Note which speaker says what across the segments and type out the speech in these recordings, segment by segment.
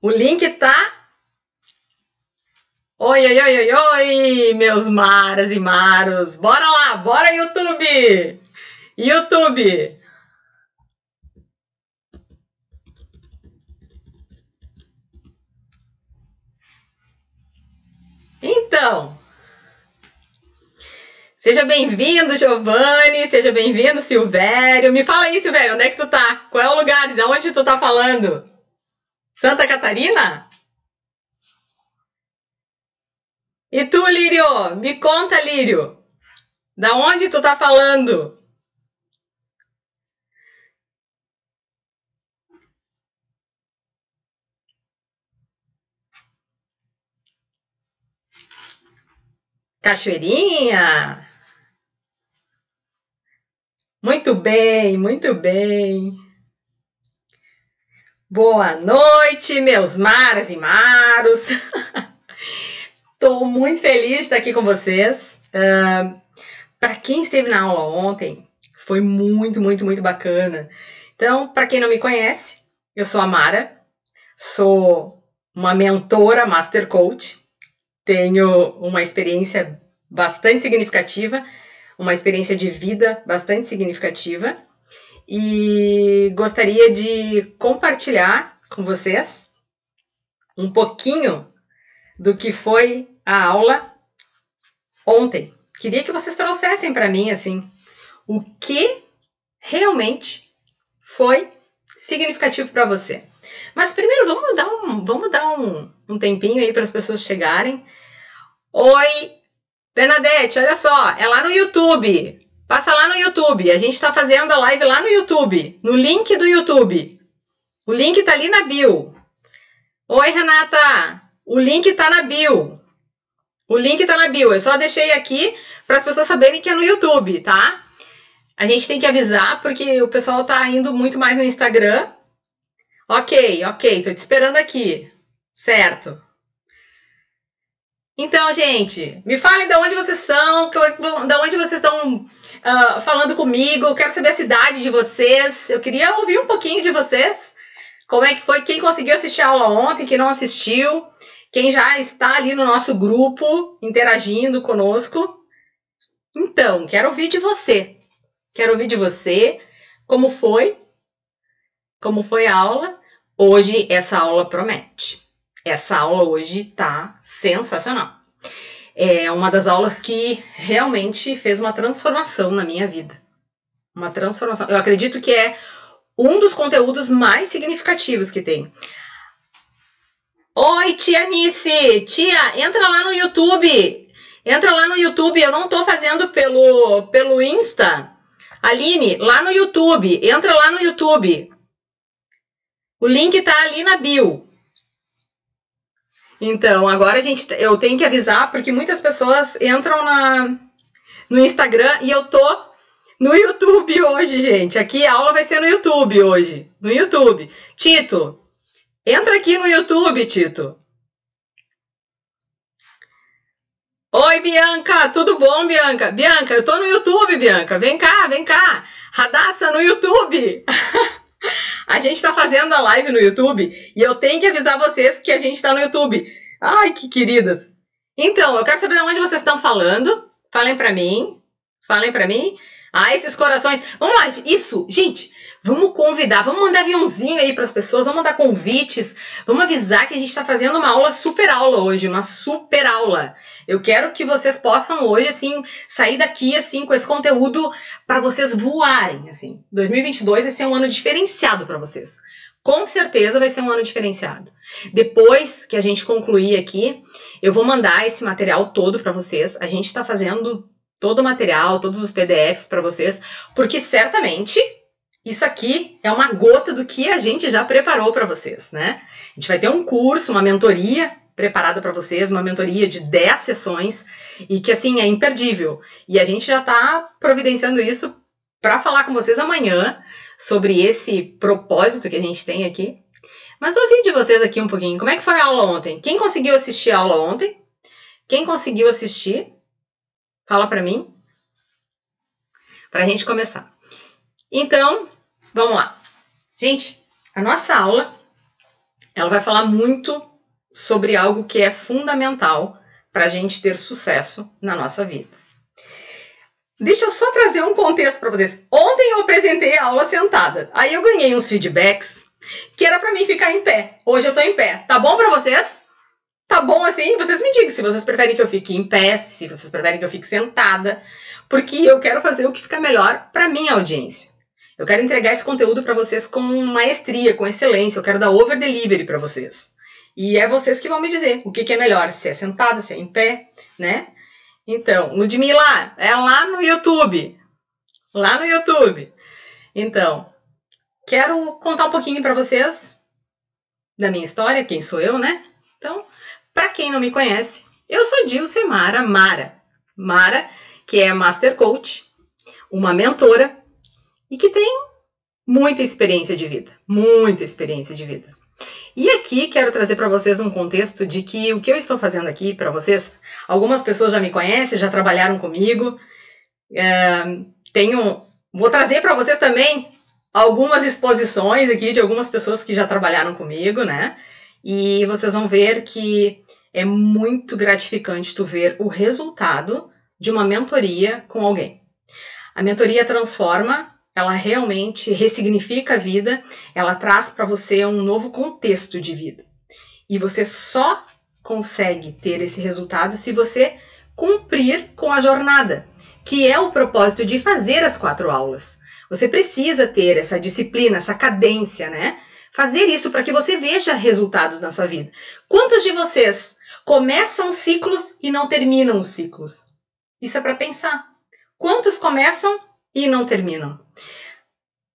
Speaker 1: O link tá. Oi, oi, oi, oi, oi, meus maras e maros. Bora lá, bora YouTube! YouTube! Então, seja bem-vindo, Giovanni, seja bem-vindo, Silvério. Me fala aí, Silvério, onde é que tu tá? Qual é o lugar? De onde tu tá falando? Santa Catarina? E tu, Lírio? Me conta, Lírio. Da onde tu tá falando? Cachoeirinha? Muito bem, muito bem. Boa noite, meus maras e maros. Estou muito feliz de estar aqui com vocês. Uh, para quem esteve na aula ontem, foi muito, muito, muito bacana. Então, para quem não me conhece, eu sou a Mara, sou uma mentora Master Coach tenho uma experiência bastante significativa, uma experiência de vida bastante significativa e gostaria de compartilhar com vocês um pouquinho do que foi a aula ontem. Queria que vocês trouxessem para mim assim o que realmente foi significativo para você. Mas primeiro vamos dar um, vamos dar um, um tempinho aí para as pessoas chegarem. Oi, Bernadette, olha só, é lá no YouTube. Passa lá no YouTube. A gente está fazendo a live lá no YouTube, no link do YouTube. O link tá ali na bio. Oi, Renata. O link tá na bio. O link tá na bio. Eu só deixei aqui para as pessoas saberem que é no YouTube, tá? A gente tem que avisar porque o pessoal tá indo muito mais no Instagram. Ok, ok, tô te esperando aqui. Certo. Então, gente, me falem de onde vocês são, de onde vocês estão uh, falando comigo. Quero saber a cidade de vocês. Eu queria ouvir um pouquinho de vocês. Como é que foi? Quem conseguiu assistir a aula ontem, quem não assistiu, quem já está ali no nosso grupo interagindo conosco. Então, quero ouvir de você. Quero ouvir de você como foi, como foi a aula. Hoje essa aula promete. Essa aula hoje tá sensacional. É uma das aulas que realmente fez uma transformação na minha vida. Uma transformação. Eu acredito que é um dos conteúdos mais significativos que tem. Oi, tia Nice! Tia, entra lá no YouTube. Entra lá no YouTube. Eu não tô fazendo pelo, pelo Insta. Aline, lá no YouTube. Entra lá no YouTube. O link tá ali na bio. Então, agora a gente, eu tenho que avisar porque muitas pessoas entram na, no Instagram e eu tô no YouTube hoje, gente. Aqui a aula vai ser no YouTube hoje, no YouTube. Tito, entra aqui no YouTube, Tito. Oi, Bianca, tudo bom, Bianca? Bianca, eu tô no YouTube, Bianca. Vem cá, vem cá. Radassa no YouTube. A gente está fazendo a live no YouTube e eu tenho que avisar vocês que a gente está no YouTube. Ai, que queridas. Então, eu quero saber de onde vocês estão falando. Falem para mim. Falem para mim. Ah, esses corações. Vamos lá, isso, gente. Vamos convidar, vamos mandar aviãozinho aí para as pessoas, vamos mandar convites, vamos avisar que a gente está fazendo uma aula super aula hoje, uma super aula. Eu quero que vocês possam hoje, assim, sair daqui, assim, com esse conteúdo para vocês voarem, assim. 2022 vai ser um ano diferenciado para vocês. Com certeza vai ser um ano diferenciado. Depois que a gente concluir aqui, eu vou mandar esse material todo para vocês. A gente está fazendo todo o material, todos os PDFs para vocês, porque certamente isso aqui é uma gota do que a gente já preparou para vocês, né? A gente vai ter um curso, uma mentoria preparada para vocês, uma mentoria de 10 sessões e que assim é imperdível. E a gente já está providenciando isso para falar com vocês amanhã sobre esse propósito que a gente tem aqui. Mas ouvi de vocês aqui um pouquinho. Como é que foi a aula ontem? Quem conseguiu assistir a aula ontem? Quem conseguiu assistir? Fala para mim. Para a gente começar. Então, vamos lá. Gente, a nossa aula ela vai falar muito sobre algo que é fundamental para a gente ter sucesso na nossa vida. Deixa eu só trazer um contexto para vocês. Ontem eu apresentei a aula sentada. Aí eu ganhei uns feedbacks que era para mim ficar em pé. Hoje eu tô em pé. Tá bom para vocês? Tá bom assim? Vocês me digam se vocês preferem que eu fique em pé, se vocês preferem que eu fique sentada, porque eu quero fazer o que fica melhor para minha audiência. Eu quero entregar esse conteúdo para vocês com maestria, com excelência. Eu quero dar over delivery para vocês. E é vocês que vão me dizer o que, que é melhor, se é sentada, se é em pé, né? Então, Ludmilla, é lá no YouTube. Lá no YouTube. Então, quero contar um pouquinho para vocês da minha história, quem sou eu, né? Então, para quem não me conhece, eu sou Dilce Mara Mara. Mara, que é Master Coach, uma mentora e que tem muita experiência de vida, muita experiência de vida. E aqui quero trazer para vocês um contexto de que o que eu estou fazendo aqui para vocês, algumas pessoas já me conhecem, já trabalharam comigo. É, tenho, vou trazer para vocês também algumas exposições aqui de algumas pessoas que já trabalharam comigo, né? E vocês vão ver que é muito gratificante tu ver o resultado de uma mentoria com alguém. A mentoria transforma ela realmente ressignifica a vida, ela traz para você um novo contexto de vida. E você só consegue ter esse resultado se você cumprir com a jornada, que é o propósito de fazer as quatro aulas. Você precisa ter essa disciplina, essa cadência, né? Fazer isso para que você veja resultados na sua vida. Quantos de vocês começam ciclos e não terminam os ciclos? Isso é para pensar. Quantos começam e não terminam?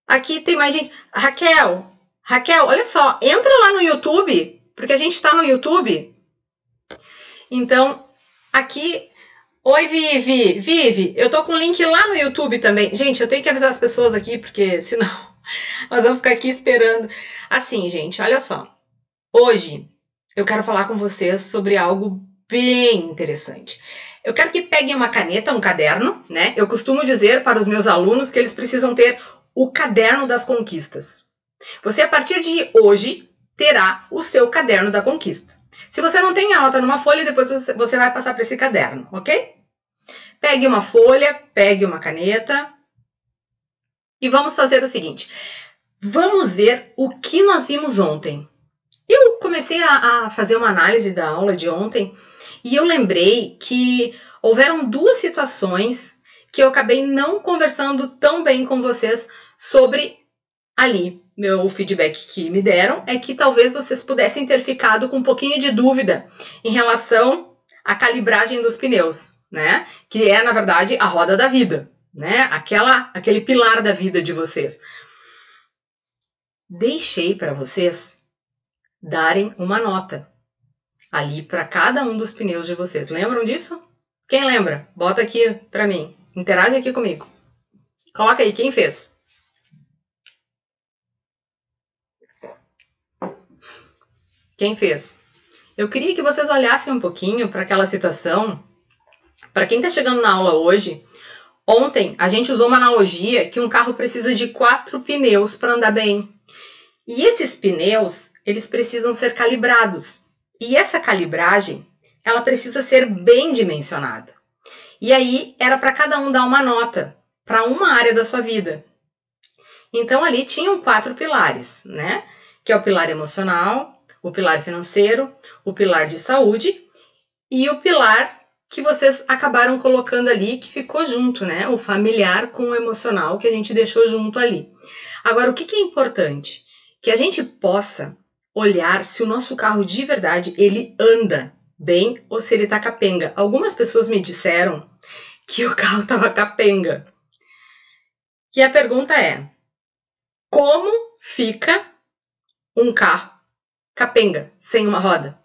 Speaker 1: Aqui tem mais gente. Raquel, Raquel, olha só, entra lá no YouTube, porque a gente está no YouTube. Então, aqui. Oi, Vivi. Vivi, eu tô com o link lá no YouTube também. Gente, eu tenho que avisar as pessoas aqui, porque senão nós vamos ficar aqui esperando. Assim, gente, olha só. Hoje eu quero falar com vocês sobre algo bem interessante. Eu quero que peguem uma caneta, um caderno, né? Eu costumo dizer para os meus alunos que eles precisam ter o caderno das conquistas. Você, a partir de hoje, terá o seu caderno da conquista. Se você não tem alta numa folha, depois você vai passar para esse caderno, ok? Pegue uma folha, pegue uma caneta e vamos fazer o seguinte: vamos ver o que nós vimos ontem. Eu comecei a, a fazer uma análise da aula de ontem e eu lembrei que houveram duas situações que eu acabei não conversando tão bem com vocês sobre ali. Meu feedback que me deram é que talvez vocês pudessem ter ficado com um pouquinho de dúvida em relação à calibragem dos pneus, né? Que é, na verdade, a roda da vida, né? Aquela, aquele pilar da vida de vocês. Deixei para vocês darem uma nota ali para cada um dos pneus de vocês. Lembram disso? Quem lembra? Bota aqui para mim. Interage aqui comigo. Coloca aí quem fez. Quem fez? Eu queria que vocês olhassem um pouquinho para aquela situação. Para quem está chegando na aula hoje, ontem a gente usou uma analogia que um carro precisa de quatro pneus para andar bem. E esses pneus, eles precisam ser calibrados. E essa calibragem, ela precisa ser bem dimensionada. E aí era para cada um dar uma nota para uma área da sua vida. Então ali tinham quatro pilares, né? Que é o pilar emocional, o pilar financeiro, o pilar de saúde e o pilar que vocês acabaram colocando ali, que ficou junto, né? O familiar com o emocional que a gente deixou junto ali. Agora, o que, que é importante? Que a gente possa olhar se o nosso carro de verdade ele anda bem ou se ele tá capenga. Algumas pessoas me disseram que o carro tava capenga. E a pergunta é: como fica um carro capenga sem uma roda?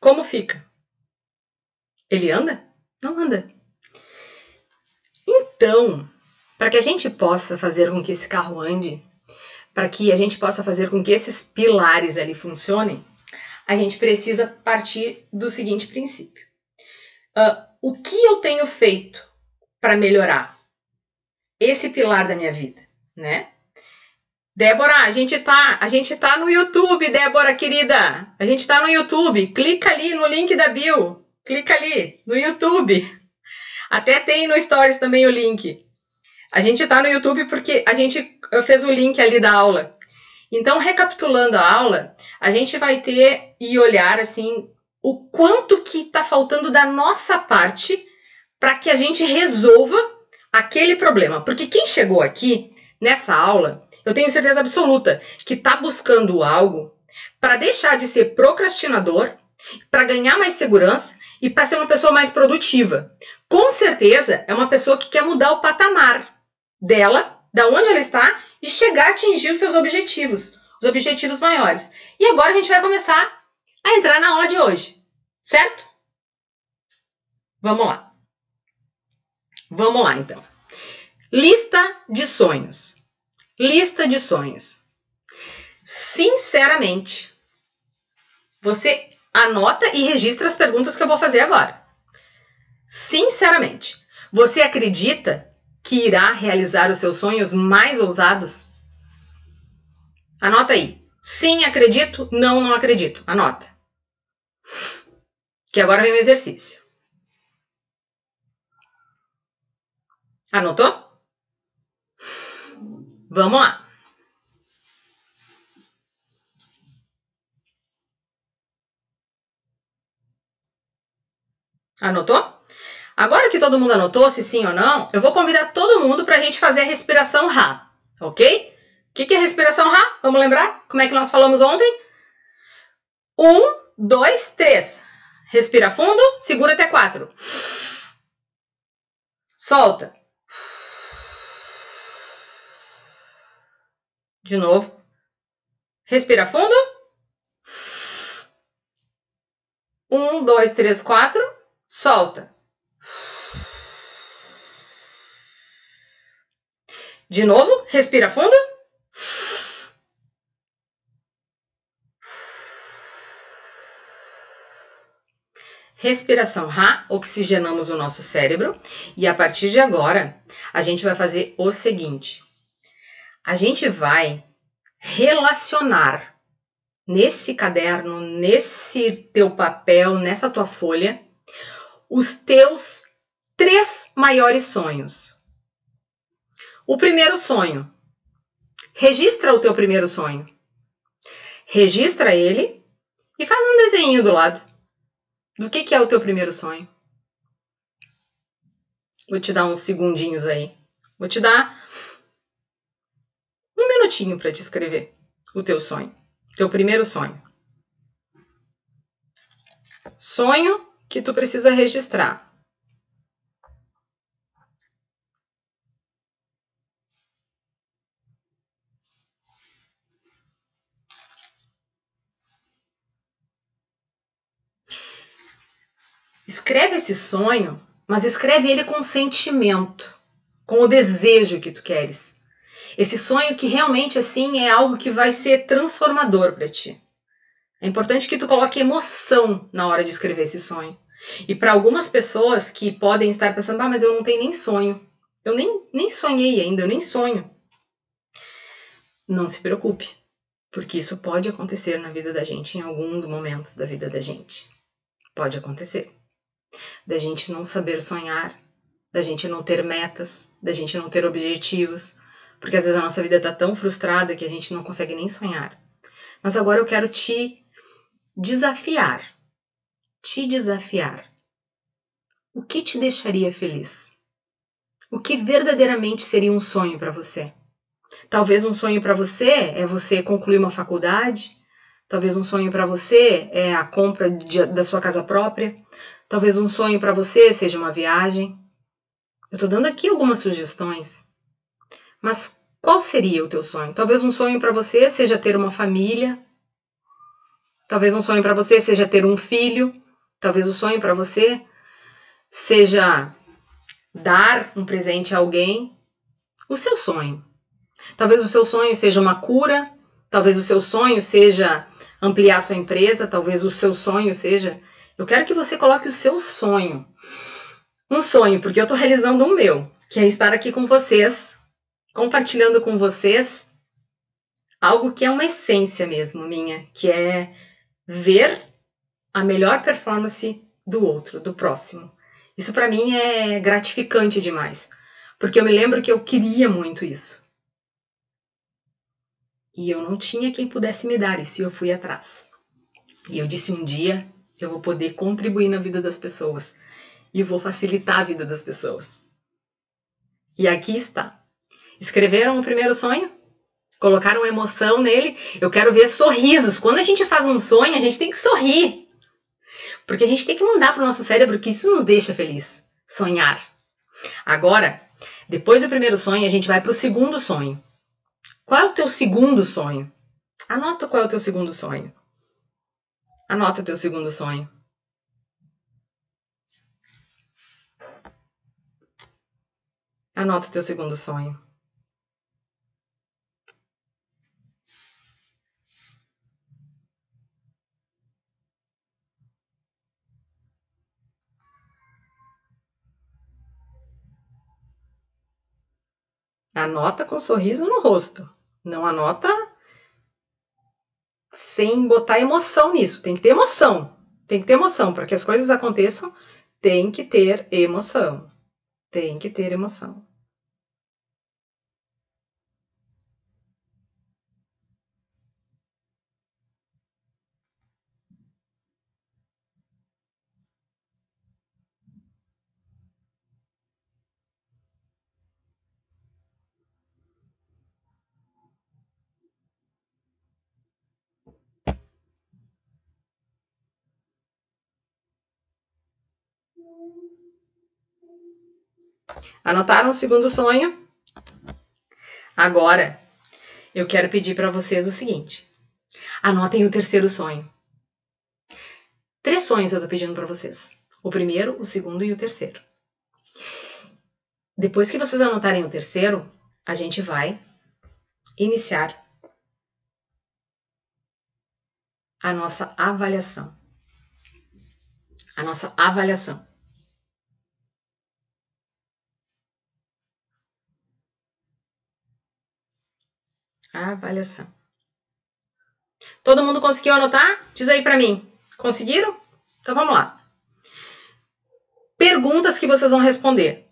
Speaker 1: Como fica? Ele anda? Não anda. Então, para que a gente possa fazer com que esse carro ande, para que a gente possa fazer com que esses pilares ali funcionem, a gente precisa partir do seguinte princípio: uh, o que eu tenho feito para melhorar esse pilar da minha vida, né? Débora, a gente tá, a gente tá no YouTube, Débora querida. A gente tá no YouTube. Clica ali no link da bio. Clica ali no YouTube. Até tem no Stories também o link. A gente tá no YouTube porque a gente fez o link ali da aula. Então, recapitulando a aula, a gente vai ter e olhar assim o quanto que está faltando da nossa parte para que a gente resolva aquele problema. Porque quem chegou aqui nessa aula eu tenho certeza absoluta que está buscando algo para deixar de ser procrastinador, para ganhar mais segurança e para ser uma pessoa mais produtiva. Com certeza é uma pessoa que quer mudar o patamar dela, da onde ela está e chegar a atingir os seus objetivos, os objetivos maiores. E agora a gente vai começar a entrar na aula de hoje, certo? Vamos lá. Vamos lá então. Lista de sonhos. Lista de sonhos. Sinceramente, você anota e registra as perguntas que eu vou fazer agora. Sinceramente, você acredita que irá realizar os seus sonhos mais ousados? Anota aí. Sim, acredito. Não, não acredito. Anota. Que agora vem o exercício. Anotou? Vamos lá. Anotou? Agora que todo mundo anotou, se sim ou não, eu vou convidar todo mundo para a gente fazer a respiração Rá, ok? O que, que é respiração Rá? Vamos lembrar? Como é que nós falamos ontem? Um, dois, três. Respira fundo, segura até quatro. Solta. De novo. Respira fundo. Um, dois, três, quatro. Solta. De novo, respira fundo. Respiração Ra, oxigenamos o nosso cérebro e a partir de agora a gente vai fazer o seguinte: a gente vai relacionar nesse caderno, nesse teu papel, nessa tua folha, os teus três maiores sonhos. O primeiro sonho. Registra o teu primeiro sonho. Registra ele e faz um desenho do lado. Do que, que é o teu primeiro sonho? Vou te dar uns segundinhos aí. Vou te dar um minutinho para descrever o teu sonho, teu primeiro sonho. Sonho que tu precisa registrar. Escreve esse sonho, mas escreve ele com sentimento, com o desejo que tu queres. Esse sonho que realmente assim é algo que vai ser transformador para ti. É importante que tu coloque emoção na hora de escrever esse sonho. E para algumas pessoas que podem estar pensando, ah, mas eu não tenho nem sonho. Eu nem, nem sonhei ainda, eu nem sonho. Não se preocupe, porque isso pode acontecer na vida da gente em alguns momentos da vida da gente. Pode acontecer. Da gente não saber sonhar, da gente não ter metas, da gente não ter objetivos, porque às vezes a nossa vida está tão frustrada que a gente não consegue nem sonhar. Mas agora eu quero te desafiar. Te desafiar. O que te deixaria feliz? O que verdadeiramente seria um sonho para você? Talvez um sonho para você é você concluir uma faculdade, talvez um sonho para você é a compra de, da sua casa própria, talvez um sonho para você seja uma viagem. Eu estou dando aqui algumas sugestões. Mas qual seria o teu sonho? Talvez um sonho para você seja ter uma família. Talvez um sonho para você seja ter um filho. Talvez o sonho para você seja dar um presente a alguém. O seu sonho. Talvez o seu sonho seja uma cura. Talvez o seu sonho seja ampliar sua empresa. Talvez o seu sonho seja. Eu quero que você coloque o seu sonho. Um sonho, porque eu estou realizando um meu, que é estar aqui com vocês compartilhando com vocês algo que é uma essência mesmo minha, que é ver a melhor performance do outro, do próximo. Isso para mim é gratificante demais, porque eu me lembro que eu queria muito isso. E eu não tinha quem pudesse me dar isso, e eu fui atrás. E eu disse um dia eu vou poder contribuir na vida das pessoas e vou facilitar a vida das pessoas. E aqui está. Escreveram o primeiro sonho? Colocaram emoção nele? Eu quero ver sorrisos. Quando a gente faz um sonho, a gente tem que sorrir. Porque a gente tem que mandar para o nosso cérebro que isso nos deixa feliz. Sonhar. Agora, depois do primeiro sonho, a gente vai para o segundo sonho. Qual é o teu segundo sonho? Anota qual é o teu segundo sonho. Anota o teu segundo sonho. Anota o teu segundo sonho. Anota com um sorriso no rosto. Não anota sem botar emoção nisso. Tem que ter emoção. Tem que ter emoção. Para que as coisas aconteçam, tem que ter emoção. Tem que ter emoção. Anotaram o segundo sonho? Agora, eu quero pedir para vocês o seguinte: anotem o terceiro sonho. Três sonhos eu tô pedindo para vocês: o primeiro, o segundo e o terceiro. Depois que vocês anotarem o terceiro, a gente vai iniciar a nossa avaliação. A nossa avaliação. Avaliação. Todo mundo conseguiu anotar? Diz aí para mim. Conseguiram? Então vamos lá. Perguntas que vocês vão responder.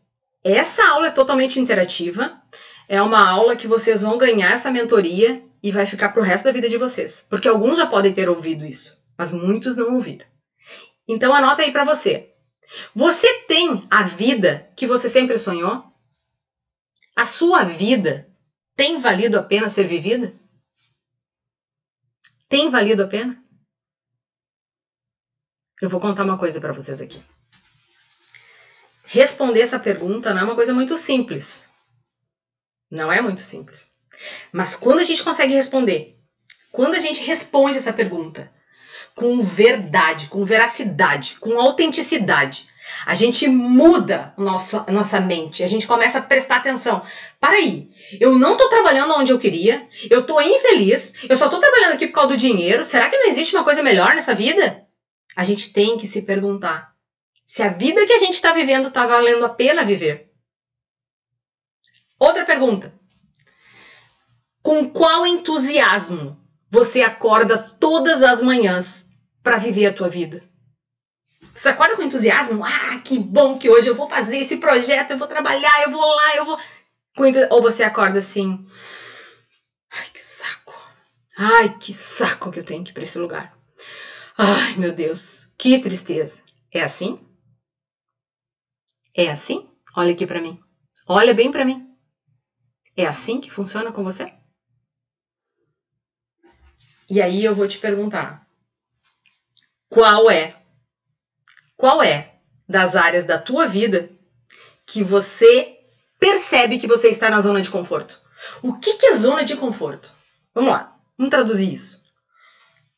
Speaker 1: Essa aula é totalmente interativa. É uma aula que vocês vão ganhar essa mentoria e vai ficar pro resto da vida de vocês. Porque alguns já podem ter ouvido isso, mas muitos não ouviram. Então anota aí para você. Você tem a vida que você sempre sonhou? A sua vida tem valido a pena ser vivida? Tem valido a pena? Eu vou contar uma coisa para vocês aqui. Responder essa pergunta não é uma coisa muito simples. Não é muito simples. Mas quando a gente consegue responder, quando a gente responde essa pergunta com verdade, com veracidade, com autenticidade, a gente muda nosso, a nossa mente, a gente começa a prestar atenção. Para aí, eu não estou trabalhando onde eu queria, eu estou infeliz, eu só estou trabalhando aqui por causa do dinheiro. Será que não existe uma coisa melhor nessa vida? A gente tem que se perguntar se a vida que a gente está vivendo está valendo a pena viver. Outra pergunta. Com qual entusiasmo você acorda todas as manhãs para viver a tua vida? Você acorda com entusiasmo? Ah, que bom que hoje eu vou fazer esse projeto, eu vou trabalhar, eu vou lá, eu vou. Ou você acorda assim. Ai, que saco. Ai, que saco que eu tenho que ir para esse lugar. Ai, meu Deus, que tristeza. É assim? É assim? Olha aqui para mim. Olha bem para mim. É assim que funciona com você? E aí eu vou te perguntar: qual é qual é das áreas da tua vida que você percebe que você está na zona de conforto? O que, que é zona de conforto? Vamos lá, vamos traduzir isso.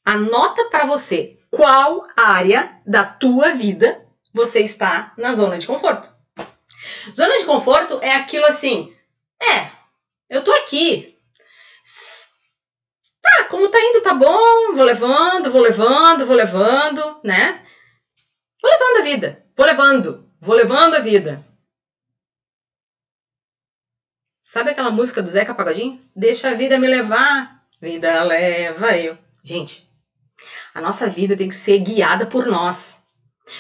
Speaker 1: Anota para você qual área da tua vida você está na zona de conforto. Zona de conforto é aquilo assim, é, eu tô aqui. Tá, como tá indo, tá bom, vou levando, vou levando, vou levando, né? Levando a vida. Vou levando. Vou levando a vida. Sabe aquela música do Zeca Pagodinho? Deixa a vida me levar. vida leva eu. Gente, a nossa vida tem que ser guiada por nós.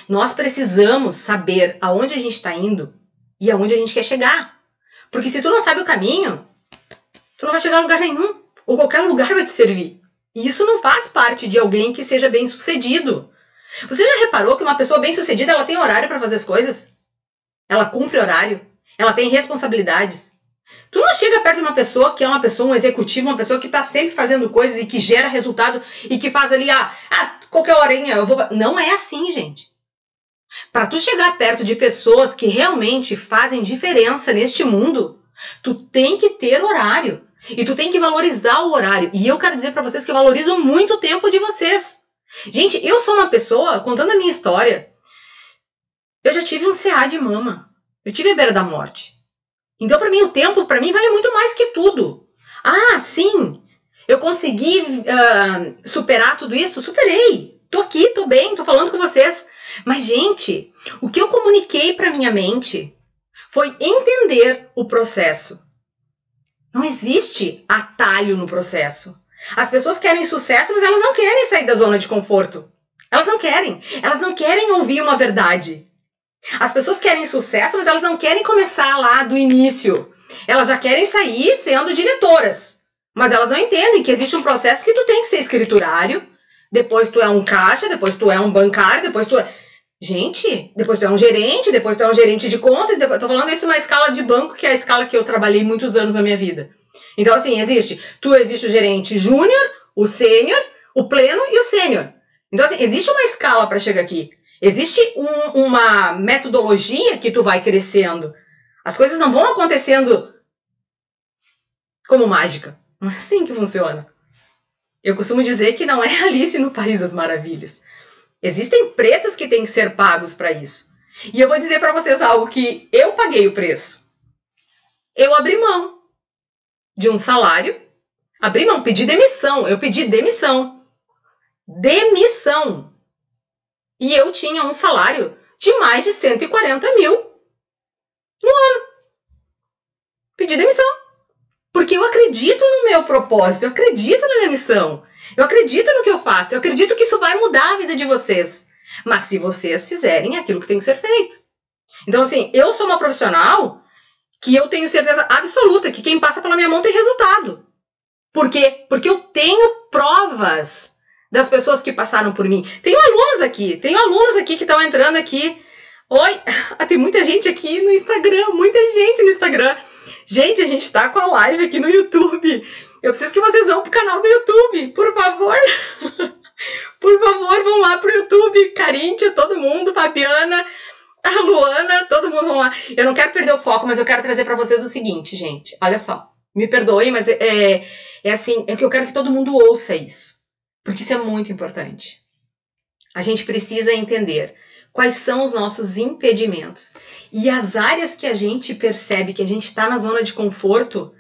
Speaker 1: Nós precisamos saber aonde a gente está indo e aonde a gente quer chegar. Porque se tu não sabe o caminho, tu não vai chegar a lugar nenhum. Ou qualquer lugar vai te servir. E isso não faz parte de alguém que seja bem sucedido. Você já reparou que uma pessoa bem sucedida ela tem horário para fazer as coisas? Ela cumpre horário? Ela tem responsabilidades? Tu não chega perto de uma pessoa que é uma pessoa, um executivo, uma pessoa que está sempre fazendo coisas e que gera resultado e que faz ali, ah, ah qualquer horinha eu vou. Não é assim, gente. Para tu chegar perto de pessoas que realmente fazem diferença neste mundo, tu tem que ter horário. E tu tem que valorizar o horário. E eu quero dizer para vocês que eu valorizo muito o tempo de vocês. Gente, eu sou uma pessoa, contando a minha história, eu já tive um CA de mama. Eu tive a beira da morte. Então, para mim, o tempo, para mim, vale muito mais que tudo. Ah, sim, eu consegui uh, superar tudo isso? Superei. Tô aqui, tô bem, tô falando com vocês. Mas, gente, o que eu comuniquei para minha mente foi entender o processo. Não existe atalho no processo. As pessoas querem sucesso, mas elas não querem sair da zona de conforto. Elas não querem. Elas não querem ouvir uma verdade. As pessoas querem sucesso, mas elas não querem começar lá do início. Elas já querem sair sendo diretoras. Mas elas não entendem que existe um processo que tu tem que ser escriturário, depois tu é um caixa, depois tu é um bancário, depois tu é. Gente, depois tu é um gerente, depois tu é um gerente de contas, depois... tô falando isso uma escala de banco, que é a escala que eu trabalhei muitos anos na minha vida. Então, assim, existe, tu existe o gerente júnior, o sênior, o pleno e o sênior. Então, assim, existe uma escala para chegar aqui. Existe um, uma metodologia que tu vai crescendo. As coisas não vão acontecendo como mágica. Não é assim que funciona. Eu costumo dizer que não é Alice no País das Maravilhas. Existem preços que têm que ser pagos para isso. E eu vou dizer para vocês algo que eu paguei o preço. Eu abri mão de um salário, abri mão, pedi demissão, eu pedi demissão. Demissão. E eu tinha um salário de mais de 140 mil no ano. Pedi demissão. Acredito no meu propósito, eu acredito na minha missão, eu acredito no que eu faço, eu acredito que isso vai mudar a vida de vocês. Mas se vocês fizerem aquilo que tem que ser feito. Então, assim, eu sou uma profissional que eu tenho certeza absoluta que quem passa pela minha mão tem resultado. Por quê? Porque eu tenho provas das pessoas que passaram por mim. Tenho alunos aqui, tenho alunos aqui que estão entrando aqui. Oi, tem muita gente aqui no Instagram, muita gente no Instagram. Gente, a gente tá com a live aqui no YouTube. Eu preciso que vocês vão pro canal do YouTube, por favor. por favor, vão lá pro YouTube. Caríntia, todo mundo, Fabiana, a Luana, todo mundo vão lá. Eu não quero perder o foco, mas eu quero trazer para vocês o seguinte, gente. Olha só. Me perdoe, mas é, é assim, é que eu quero que todo mundo ouça isso. Porque isso é muito importante. A gente precisa entender quais são os nossos impedimentos. E as áreas que a gente percebe que a gente está na zona de conforto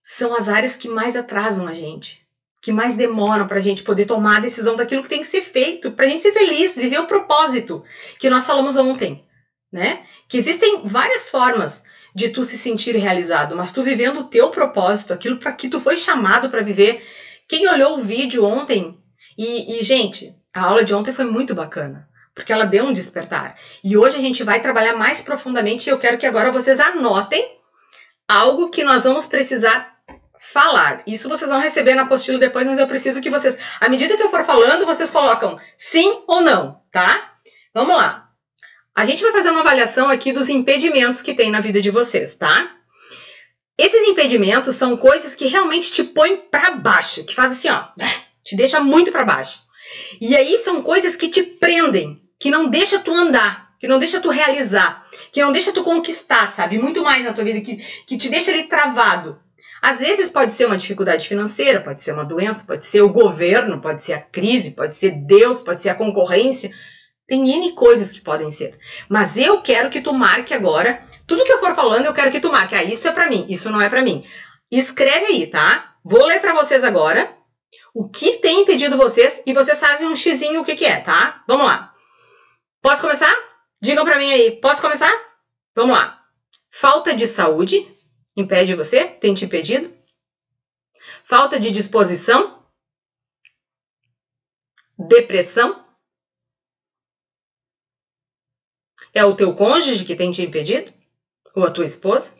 Speaker 1: são as áreas que mais atrasam a gente, que mais demoram para a gente poder tomar a decisão daquilo que tem que ser feito, para a gente ser feliz, viver o propósito que nós falamos ontem, né? Que existem várias formas de tu se sentir realizado, mas tu vivendo o teu propósito, aquilo para que tu foi chamado para viver. Quem olhou o vídeo ontem e, e gente, a aula de ontem foi muito bacana porque ela deu um despertar. E hoje a gente vai trabalhar mais profundamente e eu quero que agora vocês anotem algo que nós vamos precisar falar. Isso vocês vão receber na apostila depois, mas eu preciso que vocês, à medida que eu for falando, vocês colocam sim ou não, tá? Vamos lá. A gente vai fazer uma avaliação aqui dos impedimentos que tem na vida de vocês, tá? Esses impedimentos são coisas que realmente te põem para baixo, que faz assim, ó, te deixa muito para baixo. E aí são coisas que te prendem, que não deixa tu andar, que não deixa tu realizar, que não deixa tu conquistar, sabe? Muito mais na tua vida, que, que te deixa ali travado. Às vezes pode ser uma dificuldade financeira, pode ser uma doença, pode ser o governo, pode ser a crise, pode ser Deus, pode ser a concorrência. Tem N coisas que podem ser. Mas eu quero que tu marque agora, tudo que eu for falando, eu quero que tu marque. Ah, isso é para mim, isso não é para mim. Escreve aí, tá? Vou ler para vocês agora o que tem impedido vocês e vocês fazem um xizinho o que que é, tá? Vamos lá. Posso começar? Digam para mim aí. Posso começar? Vamos lá. Falta de saúde impede você? Tem te impedido? Falta de disposição? Depressão? É o teu cônjuge que tem te impedido? Ou a tua esposa?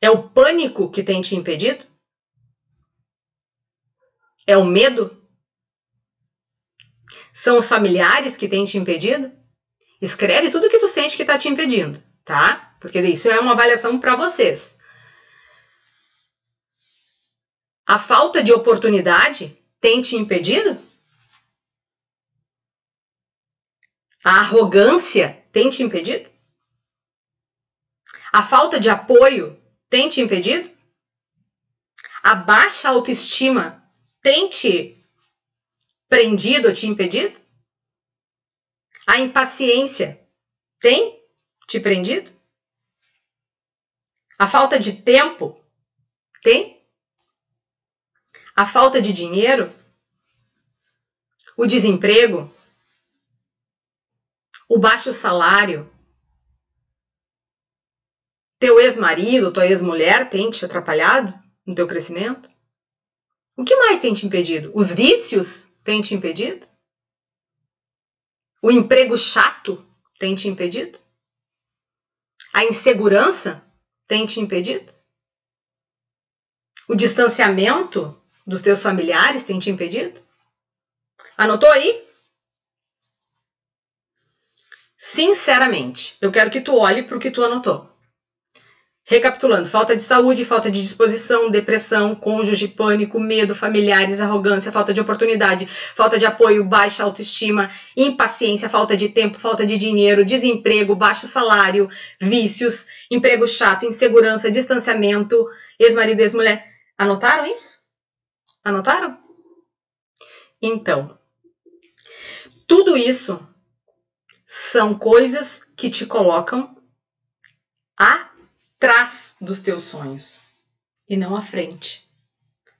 Speaker 1: É o pânico que tem te impedido? É o medo? São os familiares que têm te impedido? Escreve tudo que tu sente que está te impedindo, tá? Porque isso é uma avaliação para vocês. A falta de oportunidade tem te impedido? A arrogância tem te impedido? A falta de apoio tem te impedido? A baixa autoestima tem te prendido ou te impedido? A impaciência tem te prendido? A falta de tempo tem? A falta de dinheiro? O desemprego? O baixo salário? Teu ex-marido, tua ex-mulher tem te atrapalhado no teu crescimento? O que mais tem te impedido? Os vícios têm te impedido? O emprego chato tem te impedido? A insegurança tem te impedido? O distanciamento dos teus familiares tem te impedido? Anotou aí? Sinceramente, eu quero que tu olhe para o que tu anotou. Recapitulando: falta de saúde, falta de disposição, depressão, cônjuge, pânico, medo, familiares, arrogância, falta de oportunidade, falta de apoio, baixa autoestima, impaciência, falta de tempo, falta de dinheiro, desemprego, baixo salário, vícios, emprego chato, insegurança, distanciamento, ex-marido, ex-mulher. Anotaram isso? Anotaram? Então, tudo isso são coisas que te colocam a trás dos teus sonhos e não à frente.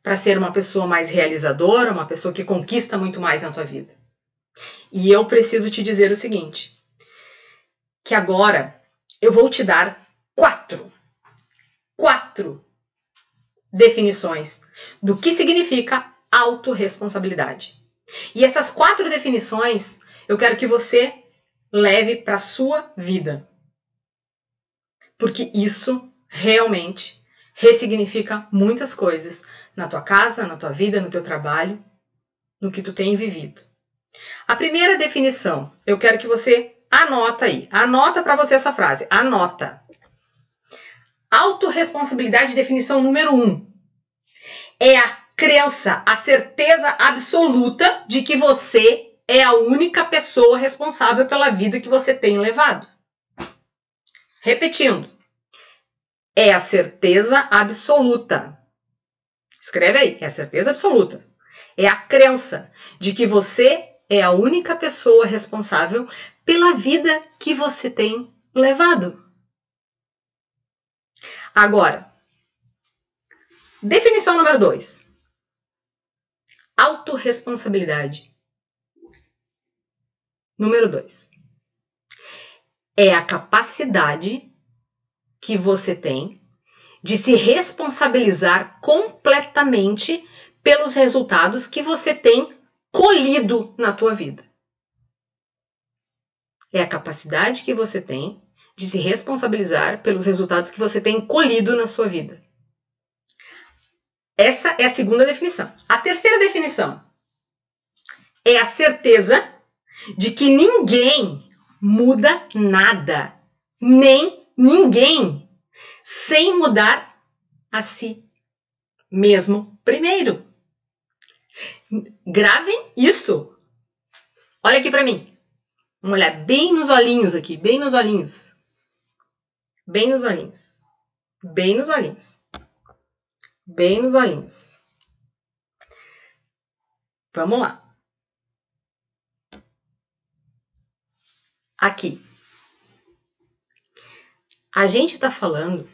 Speaker 1: Para ser uma pessoa mais realizadora, uma pessoa que conquista muito mais na tua vida. E eu preciso te dizer o seguinte: que agora eu vou te dar quatro, quatro definições do que significa autorresponsabilidade. E essas quatro definições eu quero que você leve para a sua vida porque isso realmente ressignifica muitas coisas na tua casa, na tua vida, no teu trabalho, no que tu tem vivido. A primeira definição, eu quero que você anota aí. Anota para você essa frase. Anota. Autoresponsabilidade, definição número um. É a crença, a certeza absoluta de que você é a única pessoa responsável pela vida que você tem levado. Repetindo, é a certeza absoluta. Escreve aí, é a certeza absoluta. É a crença de que você é a única pessoa responsável pela vida que você tem levado. Agora, definição número 2. Autoresponsabilidade. Número 2 é a capacidade que você tem de se responsabilizar completamente pelos resultados que você tem colhido na tua vida. É a capacidade que você tem de se responsabilizar pelos resultados que você tem colhido na sua vida. Essa é a segunda definição. A terceira definição é a certeza de que ninguém muda nada, nem ninguém, sem mudar a si mesmo primeiro. Gravem isso. Olha aqui para mim. Vamos olhar bem nos olhinhos aqui, bem nos olhinhos. Bem nos olhinhos. Bem nos olhinhos. Bem nos olhinhos. Vamos lá. Aqui. A gente está falando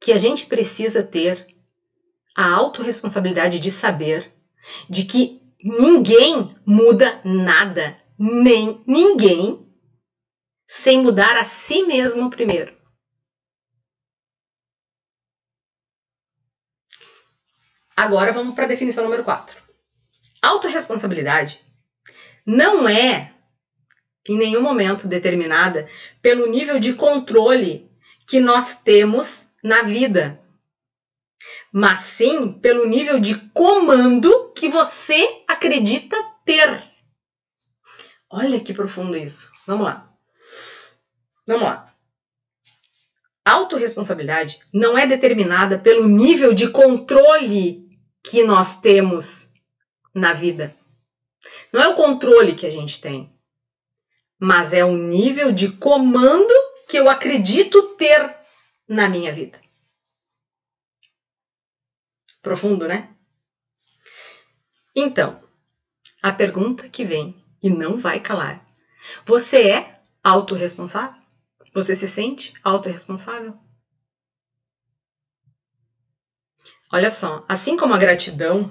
Speaker 1: que a gente precisa ter a autorresponsabilidade de saber de que ninguém muda nada, nem ninguém, sem mudar a si mesmo primeiro. Agora vamos para a definição número 4. Autoresponsabilidade não é em nenhum momento determinada pelo nível de controle que nós temos na vida, mas sim pelo nível de comando que você acredita ter. Olha que profundo isso. Vamos lá. Vamos lá. Autoresponsabilidade não é determinada pelo nível de controle que nós temos na vida. Não é o controle que a gente tem, mas é o nível de comando que eu acredito ter na minha vida. Profundo, né? Então, a pergunta que vem e não vai calar: você é autorresponsável? Você se sente autorresponsável? Olha só, assim como a gratidão,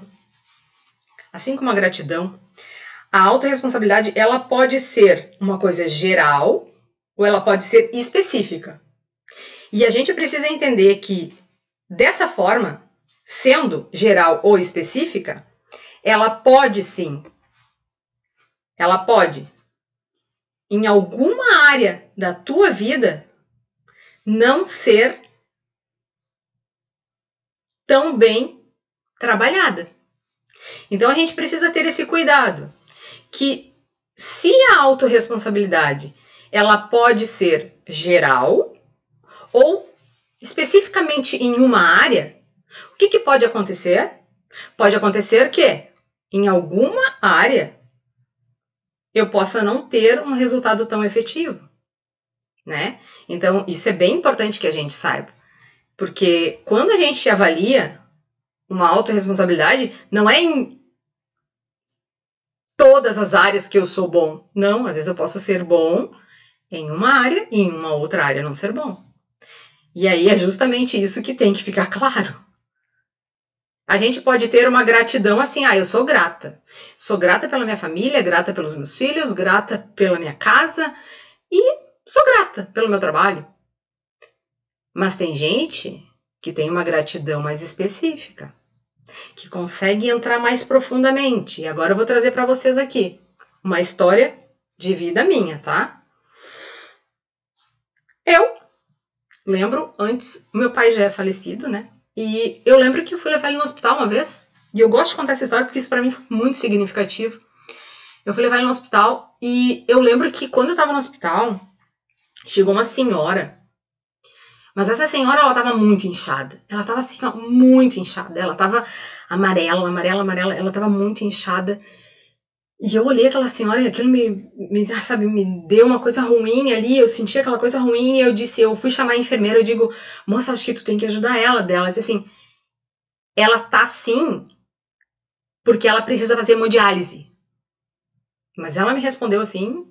Speaker 1: assim como a gratidão, a autorresponsabilidade ela pode ser uma coisa geral ou ela pode ser específica. E a gente precisa entender que dessa forma, sendo geral ou específica, ela pode sim, ela pode em alguma área da tua vida não ser tão bem trabalhada. Então a gente precisa ter esse cuidado que se a autorresponsabilidade ela pode ser geral ou especificamente em uma área, o que, que pode acontecer? Pode acontecer que em alguma área eu possa não ter um resultado tão efetivo, né? Então, isso é bem importante que a gente saiba. Porque quando a gente avalia uma autorresponsabilidade, não é em todas as áreas que eu sou bom. Não, às vezes eu posso ser bom em uma área e em uma outra área não ser bom. E aí é justamente isso que tem que ficar claro. A gente pode ter uma gratidão assim, ah, eu sou grata. Sou grata pela minha família, grata pelos meus filhos, grata pela minha casa e sou grata pelo meu trabalho. Mas tem gente que tem uma gratidão mais específica, que consegue entrar mais profundamente. E agora eu vou trazer para vocês aqui uma história de vida minha, tá? Eu lembro antes, meu pai já é falecido, né? E eu lembro que eu fui levar ele no hospital uma vez, e eu gosto de contar essa história porque isso para mim foi muito significativo. Eu fui levar ele no hospital e eu lembro que quando eu tava no hospital, chegou uma senhora. Mas essa senhora, ela tava muito inchada. Ela tava assim, ó, muito inchada. Ela tava amarela, amarela, amarela. Ela tava muito inchada. E eu olhei aquela senhora e aquilo me, me, sabe, me deu uma coisa ruim ali, eu senti aquela coisa ruim e eu disse, eu fui chamar a enfermeira, eu digo, moça, acho que tu tem que ajudar ela dela. Ela disse assim, ela tá assim porque ela precisa fazer hemodiálise. Mas ela me respondeu assim,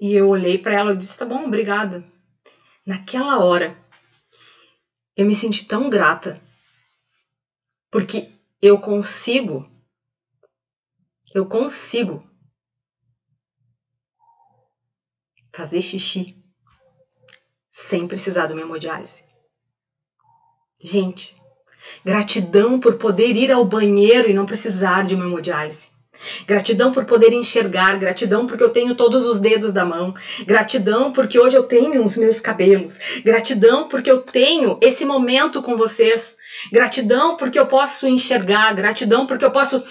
Speaker 1: e eu olhei para ela e disse, tá bom, obrigada. Naquela hora, eu me senti tão grata, porque eu consigo eu consigo fazer xixi sem precisar do meu hemodiálise. Gente, gratidão por poder ir ao banheiro e não precisar de uma hemodiálise. Gratidão por poder enxergar, gratidão porque eu tenho todos os dedos da mão, gratidão porque hoje eu tenho os meus cabelos, gratidão porque eu tenho esse momento com vocês, gratidão porque eu posso enxergar, gratidão porque eu posso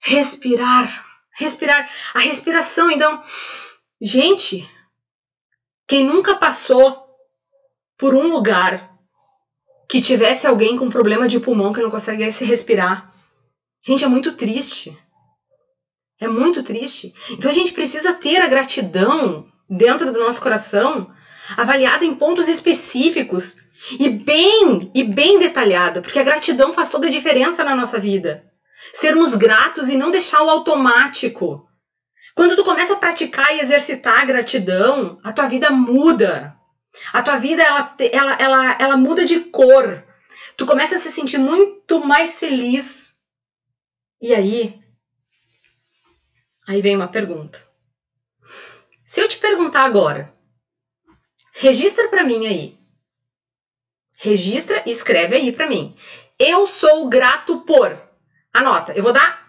Speaker 1: respirar, respirar, a respiração. Então, gente, quem nunca passou por um lugar que tivesse alguém com problema de pulmão que não conseguisse respirar, gente, é muito triste. É muito triste. Então a gente precisa ter a gratidão dentro do nosso coração, avaliada em pontos específicos e bem e bem detalhada, porque a gratidão faz toda a diferença na nossa vida. Sermos gratos e não deixar o automático. Quando tu começa a praticar e exercitar a gratidão, a tua vida muda. A tua vida ela, ela, ela, ela muda de cor. Tu começa a se sentir muito mais feliz. E aí, aí vem uma pergunta. Se eu te perguntar agora, registra para mim aí. Registra e escreve aí para mim. Eu sou grato por. Anota, eu vou dar.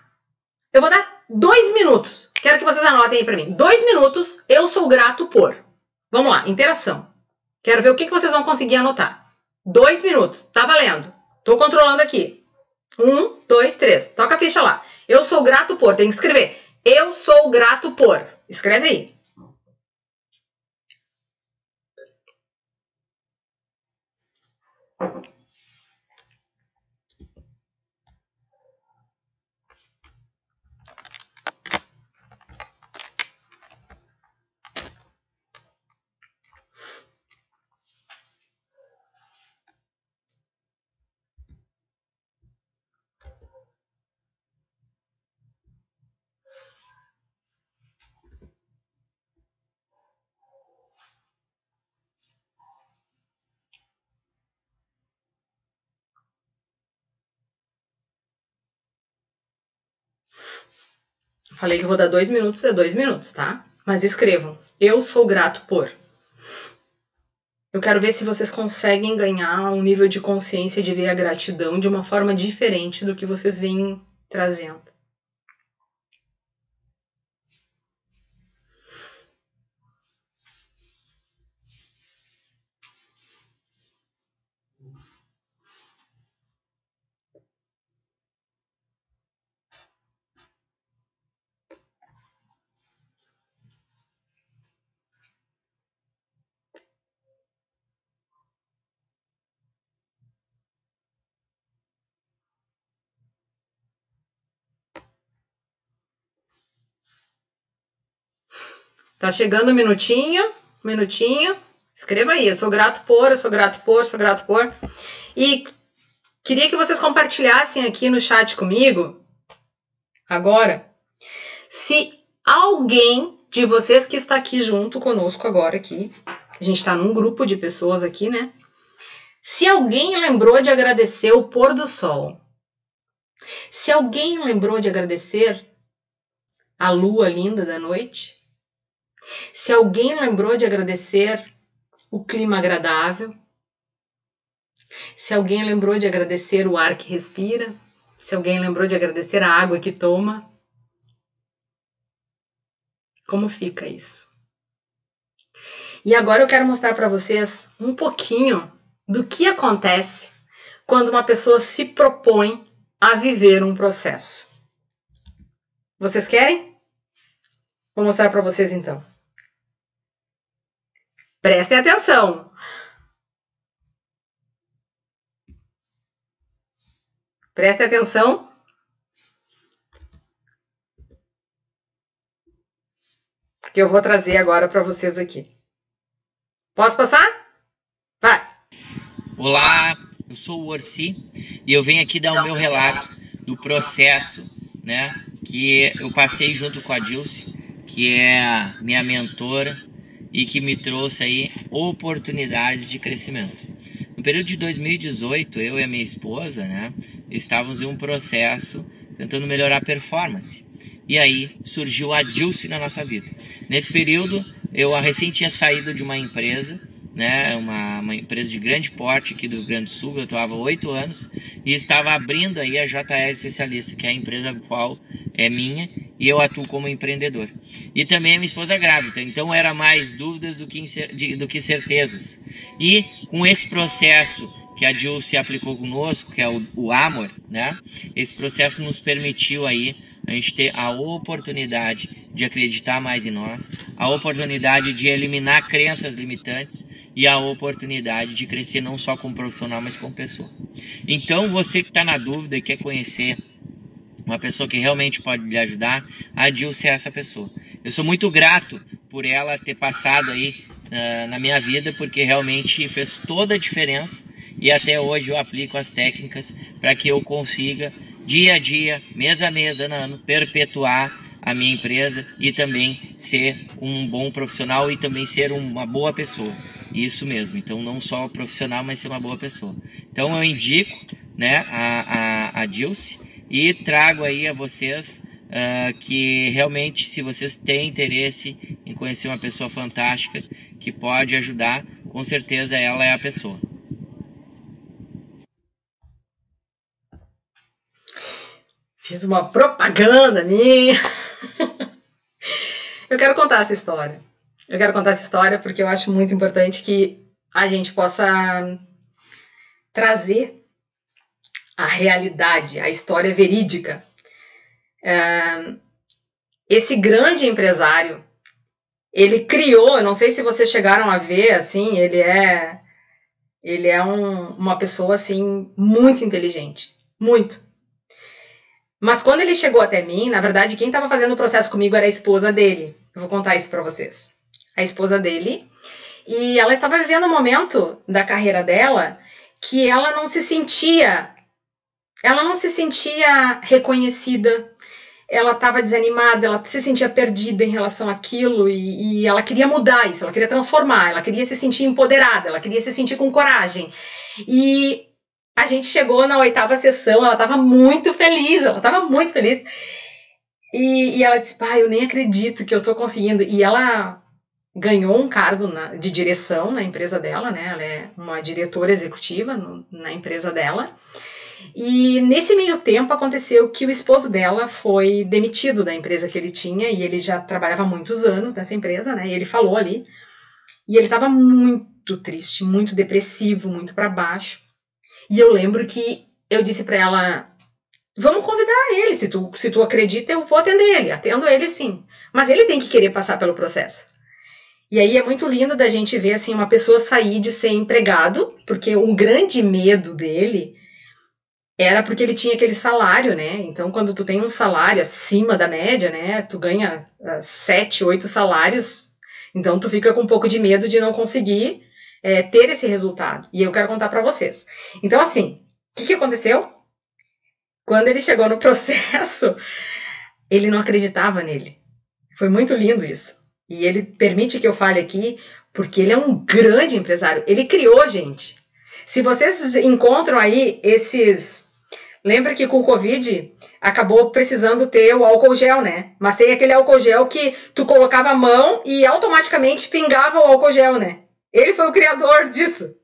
Speaker 1: Eu vou dar dois minutos. Quero que vocês anotem aí para mim. Dois minutos, eu sou grato por. Vamos lá, interação. Quero ver o que, que vocês vão conseguir anotar. Dois minutos, tá valendo. Tô controlando aqui. Um, dois, três. Toca a ficha lá. Eu sou grato por. Tem que escrever. Eu sou grato por. Escreve aí. Falei que vou dar dois minutos, é dois minutos, tá? Mas escrevam. Eu sou grato por. Eu quero ver se vocês conseguem ganhar um nível de consciência de ver a gratidão de uma forma diferente do que vocês vêm trazendo. Tá chegando um minutinho, um minutinho. Escreva aí, eu sou grato por, eu sou grato por, sou grato por. E queria que vocês compartilhassem aqui no chat comigo, agora, se alguém de vocês que está aqui junto conosco agora aqui, a gente está num grupo de pessoas aqui, né? Se alguém lembrou de agradecer o pôr do sol, se alguém lembrou de agradecer a lua linda da noite, se alguém lembrou de agradecer o clima agradável, se alguém lembrou de agradecer o ar que respira, se alguém lembrou de agradecer a água que toma, como fica isso? E agora eu quero mostrar para vocês um pouquinho do que acontece quando uma pessoa se propõe a viver um processo. Vocês querem? Vou mostrar para vocês então. Prestem atenção. Prestem atenção. Que eu vou trazer agora para vocês aqui. Posso passar? Vai.
Speaker 2: Olá, eu sou o Orsi e eu venho aqui dar o meu relato do processo, né, que eu passei junto com a Dilce, que é minha mentora e que me trouxe aí oportunidades de crescimento. No período de 2018, eu e a minha esposa, né, estávamos em um processo tentando melhorar a performance. E aí surgiu a Dilce na nossa vida. Nesse período, eu recém tinha saído de uma empresa, né, uma, uma empresa de grande porte aqui do Rio Grande do Sul, eu atuava oito anos, e estava abrindo aí a JR Especialista, que é a empresa qual é minha, e eu atuo como empreendedor. E também a minha esposa grávida, então era mais dúvidas do que, do que certezas. E com esse processo que a Jill se aplicou conosco, que é o, o Amor, né? Esse processo nos permitiu aí a gente ter a oportunidade de acreditar mais em nós, a oportunidade de eliminar crenças limitantes e a oportunidade de crescer não só como profissional, mas como pessoa. Então, você que está na dúvida e quer conhecer uma pessoa que realmente pode lhe ajudar, a Dilce é essa pessoa. Eu sou muito grato por ela ter passado aí uh, na minha vida, porque realmente fez toda a diferença e até hoje eu aplico as técnicas para que eu consiga, dia a dia, mês a mês, ano a ano, perpetuar a minha empresa e também ser um bom profissional e também ser uma boa pessoa. Isso mesmo. Então, não só profissional, mas ser uma boa pessoa. Então, eu indico né, a, a, a Dilce e trago aí a vocês uh, que realmente, se vocês têm interesse em conhecer uma pessoa fantástica que pode ajudar, com certeza ela é a pessoa.
Speaker 1: Fiz uma propaganda minha. eu quero contar essa história. Eu quero contar essa história porque eu acho muito importante que a gente possa trazer a realidade, a história verídica. Esse grande empresário, ele criou, não sei se vocês chegaram a ver, assim, ele é ele é um, uma pessoa assim muito inteligente, muito. Mas quando ele chegou até mim, na verdade, quem estava fazendo o processo comigo era a esposa dele. Eu vou contar isso para vocês. A esposa dele. E ela estava vivendo um momento da carreira dela que ela não se sentia ela não se sentia reconhecida, ela estava desanimada, ela se sentia perdida em relação àquilo e, e, ela queria mudar isso, ela queria transformar, ela queria se sentir empoderada, ela queria se sentir com coragem. E a gente chegou na oitava sessão, ela estava muito feliz, ela estava muito feliz. E, e, ela disse, pai, eu nem acredito que eu estou conseguindo. E ela ganhou um cargo na, de direção na empresa dela, né? Ela é uma diretora executiva no, na empresa dela. E nesse meio tempo aconteceu que o esposo dela foi demitido da empresa que ele tinha e ele já trabalhava muitos anos nessa empresa, né? E ele falou ali. E ele estava muito triste, muito depressivo, muito para baixo. E eu lembro que eu disse para ela: "Vamos convidar ele, se tu se tu acredita, eu vou atender ele, atendo ele sim. Mas ele tem que querer passar pelo processo." E aí é muito lindo da gente ver assim uma pessoa sair de ser empregado, porque um grande medo dele era porque ele tinha aquele salário, né? Então, quando tu tem um salário acima da média, né? Tu ganha uh, sete, oito salários, então tu fica com um pouco de medo de não conseguir é, ter esse resultado. E eu quero contar para vocês. Então, assim, o que, que aconteceu? Quando ele chegou no processo, ele não acreditava nele. Foi muito lindo isso. E ele permite que eu fale aqui, porque ele é um grande empresário. Ele criou, gente. Se vocês encontram aí esses Lembra que com o Covid acabou precisando ter o álcool gel, né? Mas tem aquele álcool gel que tu colocava a mão e automaticamente pingava o álcool gel, né? Ele foi o criador disso.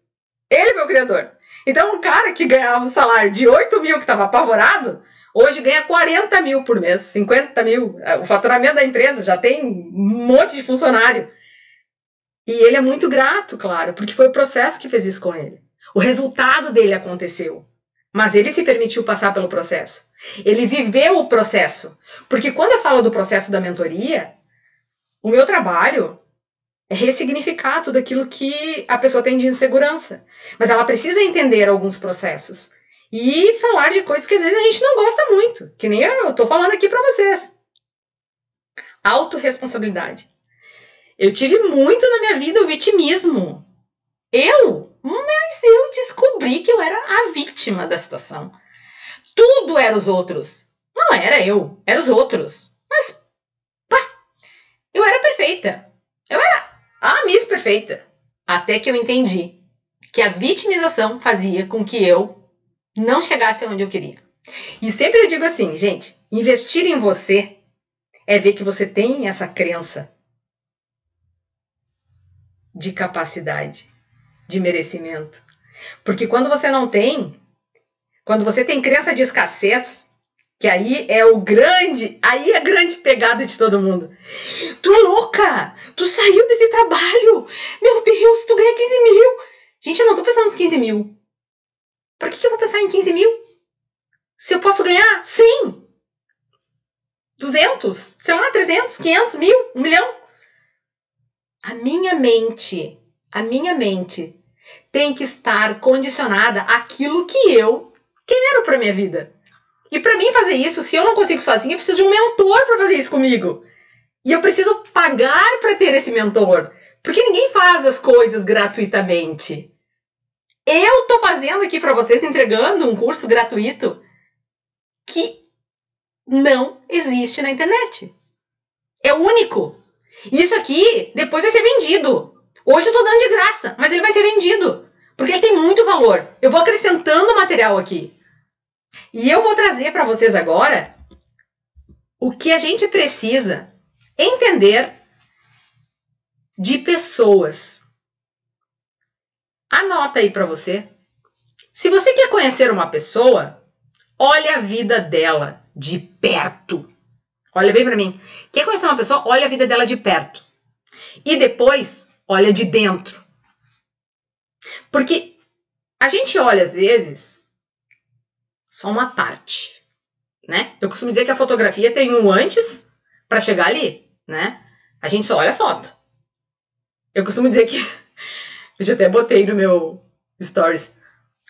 Speaker 1: Ele foi o criador. Então, um cara que ganhava um salário de 8 mil, que estava apavorado, hoje ganha 40 mil por mês, 50 mil. O faturamento da empresa já tem um monte de funcionário. E ele é muito grato, claro, porque foi o processo que fez isso com ele. O resultado dele aconteceu. Mas ele se permitiu passar pelo processo. Ele viveu o processo. Porque quando eu falo do processo da mentoria, o meu trabalho é ressignificar tudo aquilo que a pessoa tem de insegurança. Mas ela precisa entender alguns processos. E falar de coisas que às vezes a gente não gosta muito. Que nem eu estou falando aqui para vocês. Autoresponsabilidade. Eu tive muito na minha vida o vitimismo. Eu mas eu descobri que eu era a vítima da situação. Tudo era os outros. Não era eu, eram os outros. Mas, pá, eu era perfeita. Eu era a Miss Perfeita. Até que eu entendi que a vitimização fazia com que eu não chegasse onde eu queria. E sempre eu digo assim, gente, investir em você é ver que você tem essa crença de capacidade de merecimento. Porque quando você não tem, quando você tem crença de escassez, que aí é o grande, aí é a grande pegada de todo mundo. Tu é louca! Tu saiu desse trabalho! Meu Deus, tu ganha 15 mil! Gente, eu não tô pensando nos 15 mil. Por que, que eu vou pensar em 15 mil? Se eu posso ganhar 100, 200, sei lá, 300, 500, mil, um milhão. A minha mente, a minha mente tem que estar condicionada àquilo que eu quero para minha vida. E para mim fazer isso, se eu não consigo sozinha, eu preciso de um mentor para fazer isso comigo. E eu preciso pagar para ter esse mentor, porque ninguém faz as coisas gratuitamente. Eu tô fazendo aqui para vocês entregando um curso gratuito que não existe na internet. É único. Isso aqui depois vai ser vendido. Hoje eu tô dando de graça, mas ele vai ser vendido. Porque ele tem muito valor. Eu vou acrescentando material aqui. E eu vou trazer para vocês agora o que a gente precisa entender de pessoas. Anota aí para você. Se você quer conhecer uma pessoa, Olha a vida dela de perto. Olha bem para mim. Quer conhecer uma pessoa? Olha a vida dela de perto. E depois, olha de dentro. Porque a gente olha às vezes só uma parte, né? Eu costumo dizer que a fotografia tem um antes para chegar ali, né? A gente só olha a foto. Eu costumo dizer que eu já até botei no meu stories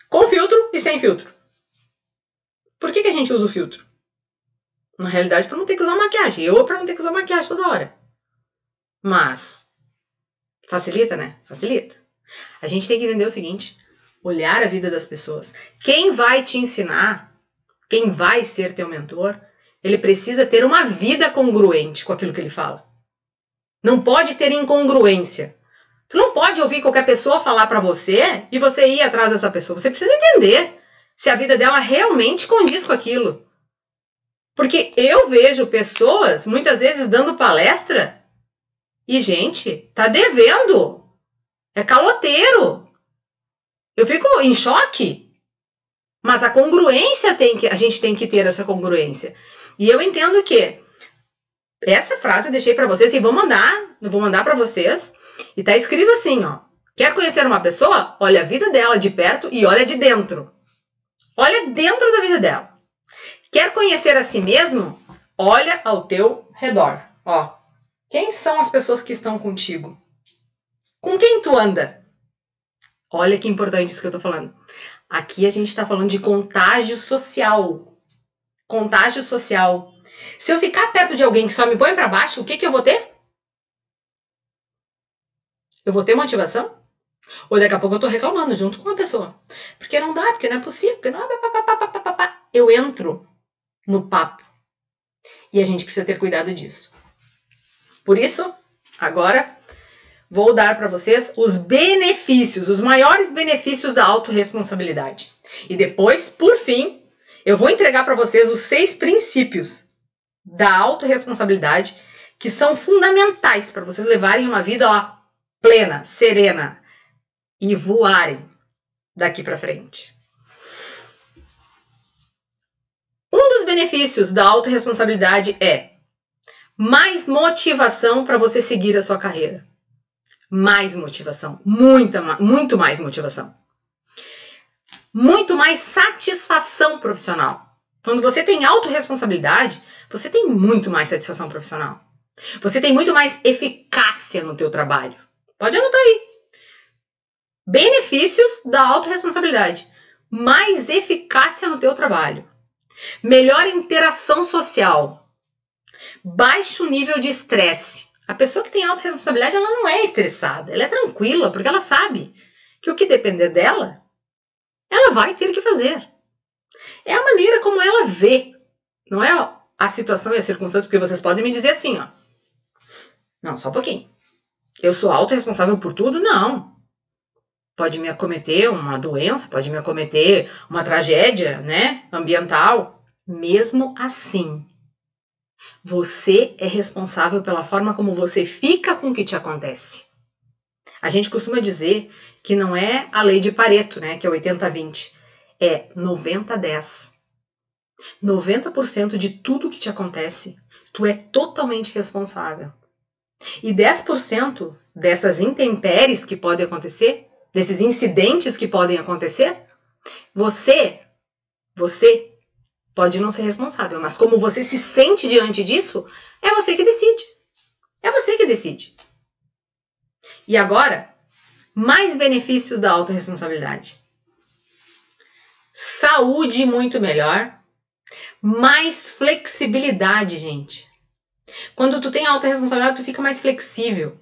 Speaker 1: com filtro e sem filtro. Por que, que a gente usa o filtro? Na realidade, para não ter que usar maquiagem. Eu para não ter que usar maquiagem toda hora. Mas facilita, né? Facilita. A gente tem que entender o seguinte: olhar a vida das pessoas. Quem vai te ensinar, quem vai ser teu mentor, ele precisa ter uma vida congruente com aquilo que ele fala. Não pode ter incongruência. Tu não pode ouvir qualquer pessoa falar para você e você ir atrás dessa pessoa. Você precisa entender se a vida dela realmente condiz com aquilo. Porque eu vejo pessoas muitas vezes dando palestra e, gente, tá devendo. É caloteiro. Eu fico em choque. Mas a congruência tem que. A gente tem que ter essa congruência. E eu entendo que essa frase eu deixei para vocês e vou mandar, eu vou mandar para vocês. E tá escrito assim, ó: Quer conhecer uma pessoa? Olha a vida dela de perto e olha de dentro. Olha dentro da vida dela. Quer conhecer a si mesmo? Olha ao teu redor. Ó, quem são as pessoas que estão contigo? Com quem tu anda? Olha que importante isso que eu tô falando. Aqui a gente tá falando de contágio social. Contágio social. Se eu ficar perto de alguém que só me põe para baixo, o que, que eu vou ter? Eu vou ter motivação? Ou daqui a pouco eu tô reclamando junto com a pessoa. Porque não dá, porque não é possível, porque não é. Eu entro no papo. E a gente precisa ter cuidado disso. Por isso, agora vou dar para vocês os benefícios, os maiores benefícios da autorresponsabilidade. E depois, por fim, eu vou entregar para vocês os seis princípios da autorresponsabilidade que são fundamentais para vocês levarem uma vida ó, plena, serena e voarem daqui para frente. Um dos benefícios da autorresponsabilidade é mais motivação para você seguir a sua carreira. Mais motivação, muita, muito mais motivação. Muito mais satisfação profissional. Quando você tem autorresponsabilidade, você tem muito mais satisfação profissional. Você tem muito mais eficácia no teu trabalho. Pode anotar aí. Benefícios da autorresponsabilidade. Mais eficácia no teu trabalho. Melhor interação social. Baixo nível de estresse. A pessoa que tem autorresponsabilidade, ela não é estressada, ela é tranquila, porque ela sabe que o que depender dela, ela vai ter que fazer. É a maneira como ela vê, não é a situação e a circunstância, porque vocês podem me dizer assim, ó. Não, só um pouquinho. Eu sou autorresponsável por tudo? Não. Pode me acometer uma doença, pode me acometer uma tragédia, né, ambiental. Mesmo assim, você é responsável pela forma como você fica com o que te acontece. A gente costuma dizer que não é a lei de Pareto, né, que é 80-20 é 90-10. 90% de tudo que te acontece, tu é totalmente responsável. E 10% dessas intempéries que podem acontecer, desses incidentes que podem acontecer, você, você pode não ser responsável, mas como você se sente diante disso, é você que decide. É você que decide. E agora, mais benefícios da autorresponsabilidade saúde muito melhor, mais flexibilidade, gente. Quando tu tem alta responsabilidade, tu fica mais flexível.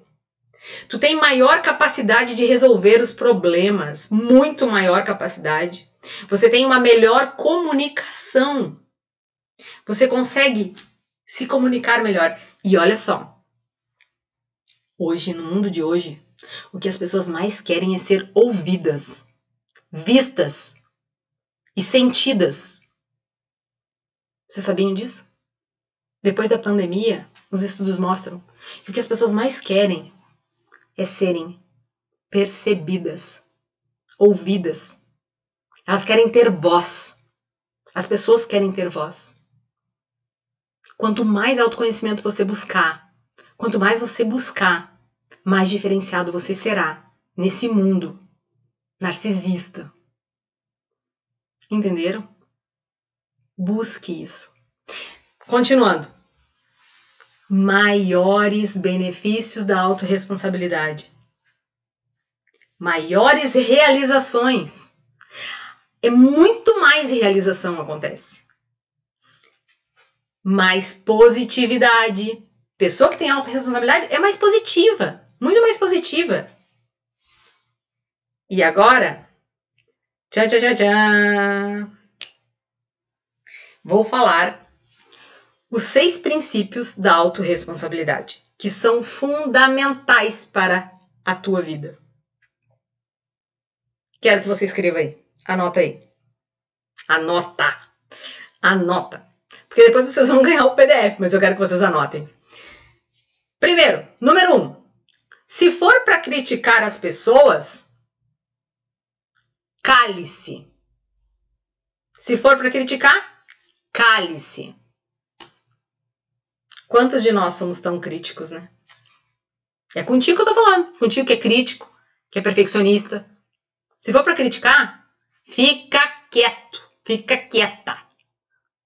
Speaker 1: Tu tem maior capacidade de resolver os problemas, muito maior capacidade. Você tem uma melhor comunicação. Você consegue se comunicar melhor. E olha só, hoje, no mundo de hoje, o que as pessoas mais querem é ser ouvidas, vistas, e sentidas. Vocês sabiam disso? Depois da pandemia, os estudos mostram que o que as pessoas mais querem é serem percebidas, ouvidas. Elas querem ter voz. As pessoas querem ter voz. Quanto mais autoconhecimento você buscar, quanto mais você buscar, mais diferenciado você será nesse mundo narcisista. Entenderam? Busque isso. Continuando. Maiores benefícios da autorresponsabilidade. Maiores realizações. É muito mais realização acontece. Mais positividade. Pessoa que tem autorresponsabilidade é mais positiva, muito mais positiva. E agora, tchan, tchan, tchan, tchan, vou falar os seis princípios da autorresponsabilidade, que são fundamentais para a tua vida. Quero que você escreva aí. Anota aí. Anota. Anota. Porque depois vocês vão ganhar o PDF, mas eu quero que vocês anotem. Primeiro, número um. Se for para criticar as pessoas, cale-se. Se for para criticar, cale-se. Quantos de nós somos tão críticos, né? É contigo que eu tô falando. Contigo que é crítico, que é perfeccionista. Se for para criticar, fica quieto, fica quieta.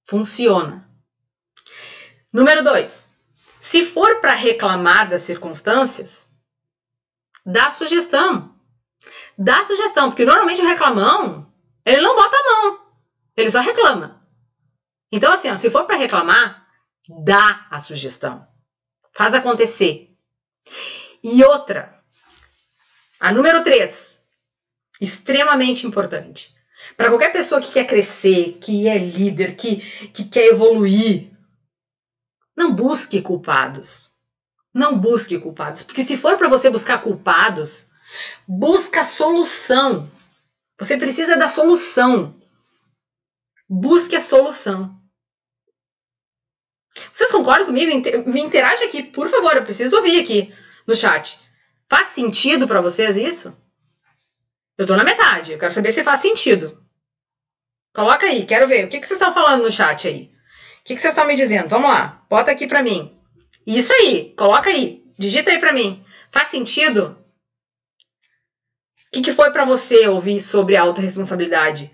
Speaker 1: Funciona. Número dois. Se for para reclamar das circunstâncias, dá sugestão. Dá sugestão, porque normalmente o reclamão, ele não bota a mão, ele só reclama. Então, assim, ó, se for para reclamar, dá a sugestão. Faz acontecer. E outra, a número 3, extremamente importante. Para qualquer pessoa que quer crescer, que é líder, que, que quer evoluir, não busque culpados. Não busque culpados, porque se for para você buscar culpados, busca solução. Você precisa da solução. Busque a solução. Vocês concordam comigo? Me interage aqui, por favor, eu preciso ouvir aqui no chat. Faz sentido para vocês isso? Eu tô na metade, eu quero saber se faz sentido. Coloca aí, quero ver. O que, que vocês estão falando no chat aí? O que, que vocês estão me dizendo? Vamos lá, bota aqui para mim. Isso aí, coloca aí, digita aí para mim. Faz sentido? O que, que foi para você ouvir sobre autorresponsabilidade?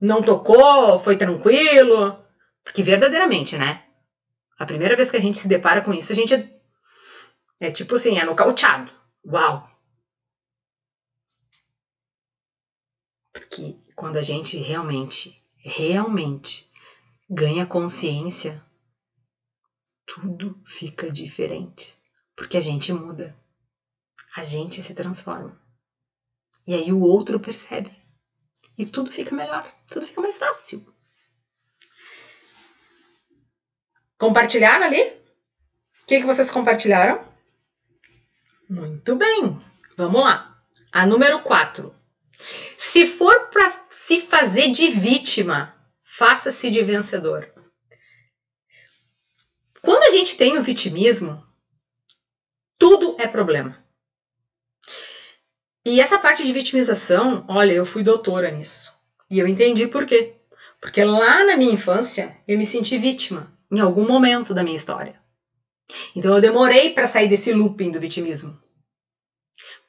Speaker 1: Não tocou? Foi tranquilo? Porque verdadeiramente, né? A primeira vez que a gente se depara com isso, a gente é tipo assim, é nocauteado. Uau! Porque quando a gente realmente, realmente ganha consciência, tudo fica diferente. Porque a gente muda. A gente se transforma. E aí o outro percebe. E tudo fica melhor, tudo fica mais fácil. Compartilharam ali? O que, que vocês compartilharam? Muito bem. Vamos lá. A número 4. Se for para se fazer de vítima, faça-se de vencedor. Quando a gente tem o vitimismo, tudo é problema. E essa parte de vitimização, olha, eu fui doutora nisso. E eu entendi por quê. Porque lá na minha infância eu me senti vítima em algum momento da minha história. Então eu demorei para sair desse looping do vitimismo.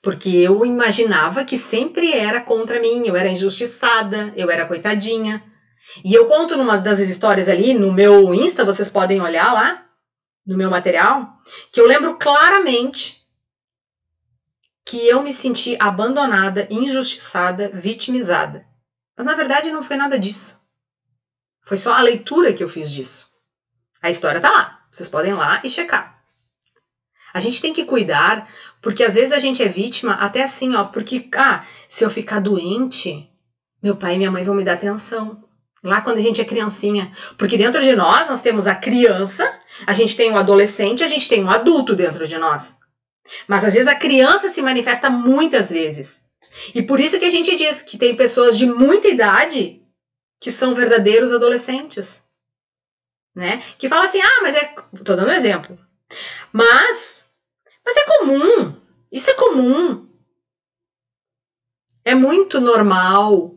Speaker 1: Porque eu imaginava que sempre era contra mim, eu era injustiçada, eu era coitadinha. E eu conto numa das histórias ali, no meu Insta, vocês podem olhar lá, no meu material, que eu lembro claramente que eu me senti abandonada, injustiçada, vitimizada. Mas na verdade não foi nada disso. Foi só a leitura que eu fiz disso. A história tá lá. Vocês podem ir lá e checar. A gente tem que cuidar, porque às vezes a gente é vítima até assim, ó, porque, ah, se eu ficar doente, meu pai e minha mãe vão me dar atenção. Lá quando a gente é criancinha. Porque dentro de nós, nós temos a criança, a gente tem o um adolescente, a gente tem um adulto dentro de nós. Mas às vezes a criança se manifesta muitas vezes. E por isso que a gente diz que tem pessoas de muita idade que são verdadeiros adolescentes né? Que fala assim, ah, mas é. Tô dando um exemplo. Mas. Mas é comum. Isso é comum. É muito normal.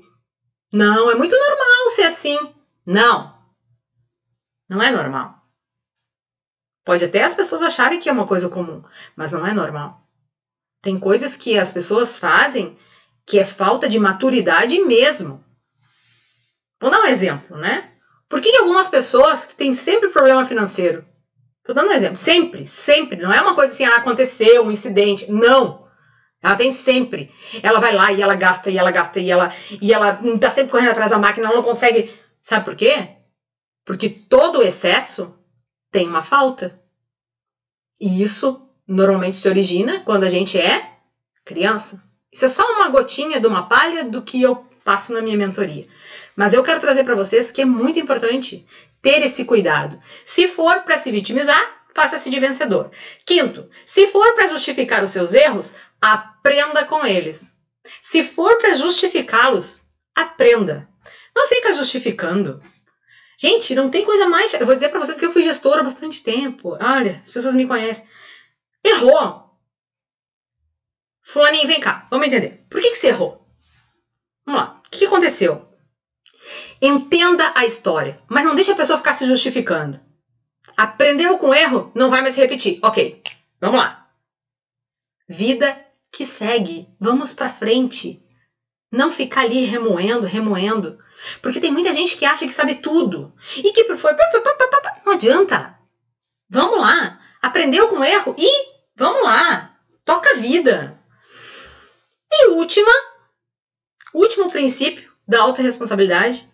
Speaker 1: Não, é muito normal ser assim. Não. Não é normal. Pode até as pessoas acharem que é uma coisa comum, mas não é normal. Tem coisas que as pessoas fazem que é falta de maturidade mesmo. Vou dar um exemplo, né? Por que algumas pessoas têm sempre problema financeiro? Tô dando um exemplo. Sempre, sempre. Não é uma coisa assim, ah, aconteceu um incidente. Não. Ela tem sempre. Ela vai lá e ela gasta, e ela gasta, e ela, e ela tá sempre correndo atrás da máquina, ela não consegue. Sabe por quê? Porque todo excesso tem uma falta. E isso normalmente se origina quando a gente é criança. Isso é só uma gotinha de uma palha do que eu passo na minha mentoria. Mas eu quero trazer para vocês que é muito importante ter esse cuidado. Se for para se vitimizar, faça-se de vencedor. Quinto, se for para justificar os seus erros, aprenda com eles. Se for para justificá-los, aprenda. Não fica justificando. Gente, não tem coisa mais. Eu vou dizer para você porque eu fui gestora há bastante tempo. Olha, as pessoas me conhecem. Errou. Fulaninho, vem cá, vamos entender. Por que, que você errou? Vamos lá. O que, aconteceu? Entenda a história, mas não deixe a pessoa ficar se justificando. Aprendeu com erro, não vai mais repetir. Ok, vamos lá. Vida que segue. Vamos para frente. Não ficar ali remoendo, remoendo. Porque tem muita gente que acha que sabe tudo. E que foi. Não adianta. Vamos lá. Aprendeu com erro e vamos lá. Toca a vida. E última, último princípio da autorresponsabilidade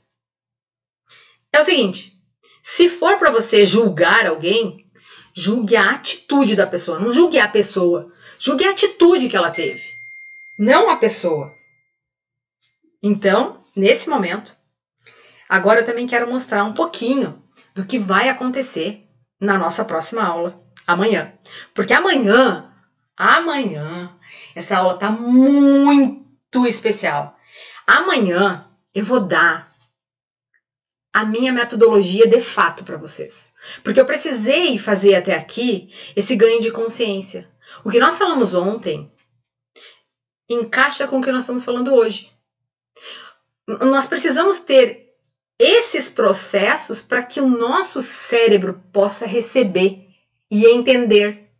Speaker 1: é o seguinte: se for para você julgar alguém, julgue a atitude da pessoa, não julgue a pessoa, julgue a atitude que ela teve, não a pessoa. Então, nesse momento, agora eu também quero mostrar um pouquinho do que vai acontecer na nossa próxima aula amanhã. Porque amanhã, amanhã, essa aula tá muito especial. Amanhã eu vou dar a minha metodologia de fato para vocês. Porque eu precisei fazer até aqui esse ganho de consciência. O que nós falamos ontem encaixa com o que nós estamos falando hoje. Nós precisamos ter esses processos para que o nosso cérebro possa receber e entender.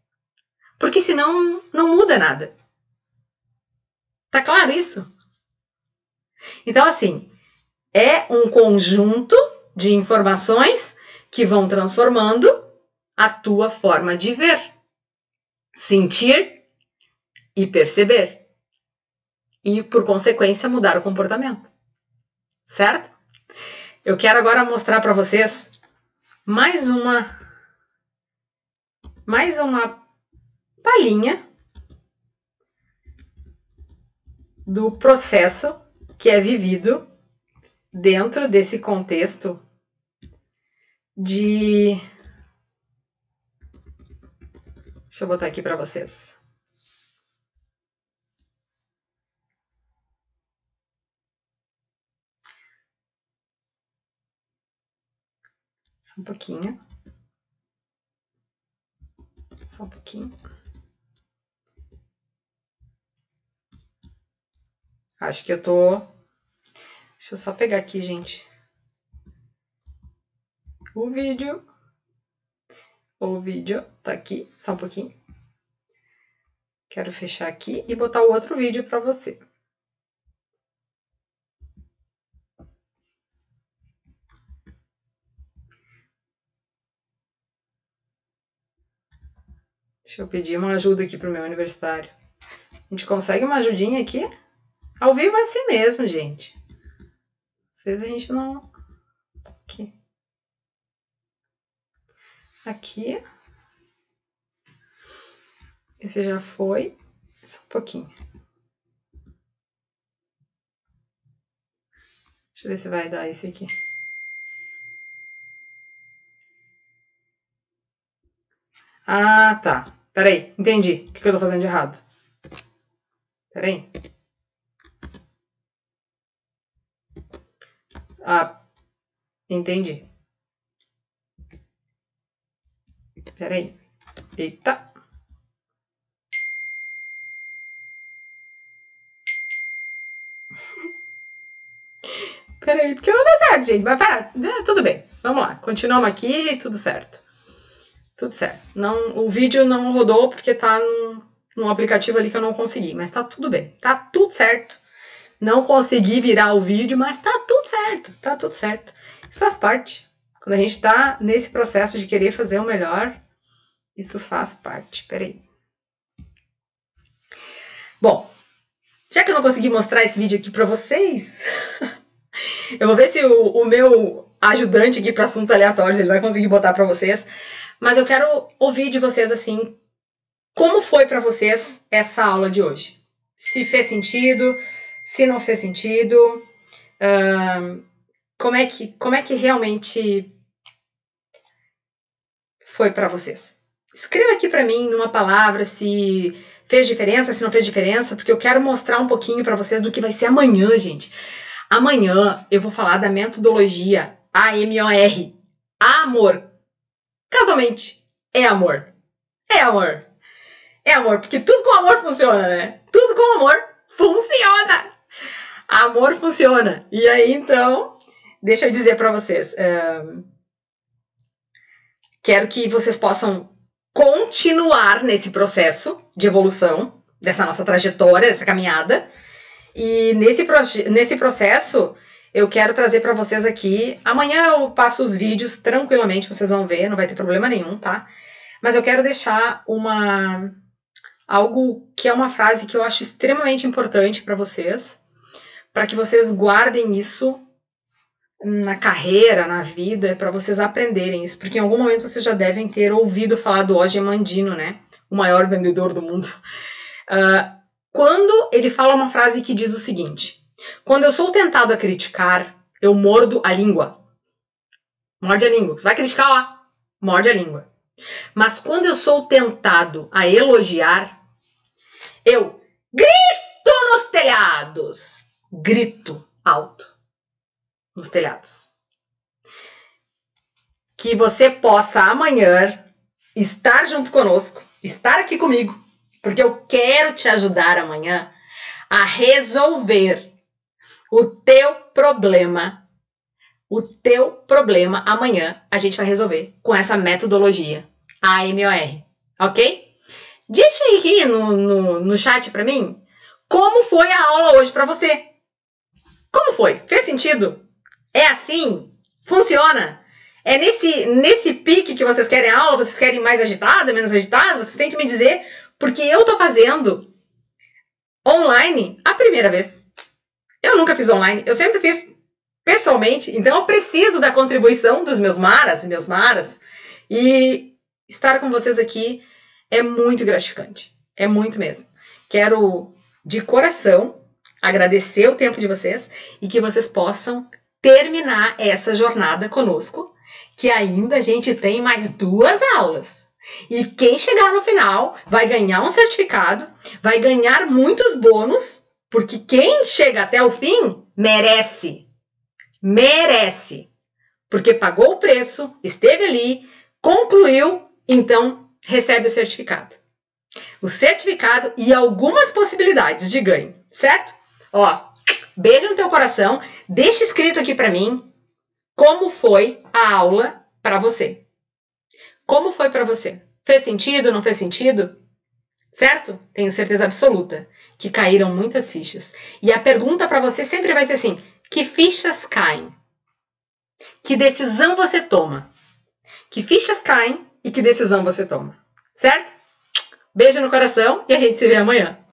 Speaker 1: Porque senão não muda nada. Tá claro isso? Então, assim, é um conjunto de informações que vão transformando a tua forma de ver, sentir e perceber. E, por consequência, mudar o comportamento. Certo? Eu quero agora mostrar para vocês mais uma mais uma palhinha do processo que é vivido dentro desse contexto de. Deixa eu botar aqui para vocês. Só um pouquinho. Só um pouquinho. Acho que eu tô Deixa eu só pegar aqui, gente. O vídeo. O vídeo tá aqui, só um pouquinho. Quero fechar aqui e botar o outro vídeo para você. Deixa eu pedir uma ajuda aqui pro meu universitário. A gente consegue uma ajudinha aqui? Ao vivo é assim mesmo, gente. Às vezes a gente não. Aqui. Aqui. Esse já foi. Só um pouquinho. Deixa eu ver se vai dar esse aqui. Ah, tá. Peraí, entendi. O que, eu tô fazendo de errado? Peraí. Ah, entendi. Peraí. Eita. Peraí, porque não deu certo, gente. Vai parar. É, tudo bem. Vamos lá. Continuamos aqui, tudo certo. Tudo certo. Não, o vídeo não rodou porque tá num, num aplicativo ali que eu não consegui. Mas tá tudo bem. Tá tudo certo. Não consegui virar o vídeo, mas tá tudo certo. Tá tudo certo. Isso faz parte. Quando a gente tá nesse processo de querer fazer o melhor, isso faz parte. Peraí. Bom, já que eu não consegui mostrar esse vídeo aqui para vocês, eu vou ver se o, o meu ajudante aqui para assuntos aleatórios ele vai conseguir botar para vocês. Mas eu quero ouvir de vocês assim, como foi para vocês essa aula de hoje? Se fez sentido, se não fez sentido, uh, como é que como é que realmente foi para vocês? Escreva aqui para mim numa palavra se fez diferença, se não fez diferença, porque eu quero mostrar um pouquinho para vocês do que vai ser amanhã, gente. Amanhã eu vou falar da metodologia AMOR. Amor. Casualmente, é amor. É amor. É amor, porque tudo com amor funciona, né? Tudo com amor funciona. Amor funciona. E aí, então, deixa eu dizer para vocês. Uh, quero que vocês possam continuar nesse processo de evolução, dessa nossa trajetória, dessa caminhada. E nesse, nesse processo, eu quero trazer para vocês aqui. Amanhã eu passo os vídeos tranquilamente, vocês vão ver, não vai ter problema nenhum, tá? Mas eu quero deixar uma algo que é uma frase que eu acho extremamente importante para vocês, para que vocês guardem isso na carreira, na vida, para vocês aprenderem isso, porque em algum momento vocês já devem ter ouvido falar do Oge Mandino, né? O maior vendedor do mundo. Uh, quando ele fala uma frase que diz o seguinte: Quando eu sou tentado a criticar, eu mordo a língua. Morde a língua. Você vai criticar, ó. Morde a língua. Mas quando eu sou tentado a elogiar, eu grito nos telhados. Grito alto nos telhados. Que você possa amanhã estar junto conosco, estar aqui comigo, porque eu quero te ajudar amanhã a resolver o teu problema. O teu problema amanhã a gente vai resolver com essa metodologia AMOR, ok? Deixa aí no, no, no chat para mim como foi a aula hoje para você. Como foi? Fez sentido? É assim? Funciona? É nesse, nesse pique que vocês querem aula? Vocês querem mais agitada, menos agitada? Vocês têm que me dizer, porque eu tô fazendo online a primeira vez. Eu nunca fiz online, eu sempre fiz pessoalmente, então eu preciso da contribuição dos meus maras e meus maras. E estar com vocês aqui é muito gratificante. É muito mesmo. Quero de coração agradecer o tempo de vocês e que vocês possam terminar essa jornada conosco, que ainda a gente tem mais duas aulas. E quem chegar no final vai ganhar um certificado, vai ganhar muitos bônus, porque quem chega até o fim merece. Merece. Porque pagou o preço, esteve ali, concluiu, então recebe o certificado. O certificado e algumas possibilidades de ganho, certo? Ó, Beijo no teu coração. Deixa escrito aqui para mim como foi a aula para você. Como foi para você? Fez sentido? Não fez sentido? Certo? Tenho certeza absoluta que caíram muitas fichas. E a pergunta para você sempre vai ser assim: que fichas caem? Que decisão você toma? Que fichas caem e que decisão você toma? Certo? Beijo no coração e a gente se vê amanhã.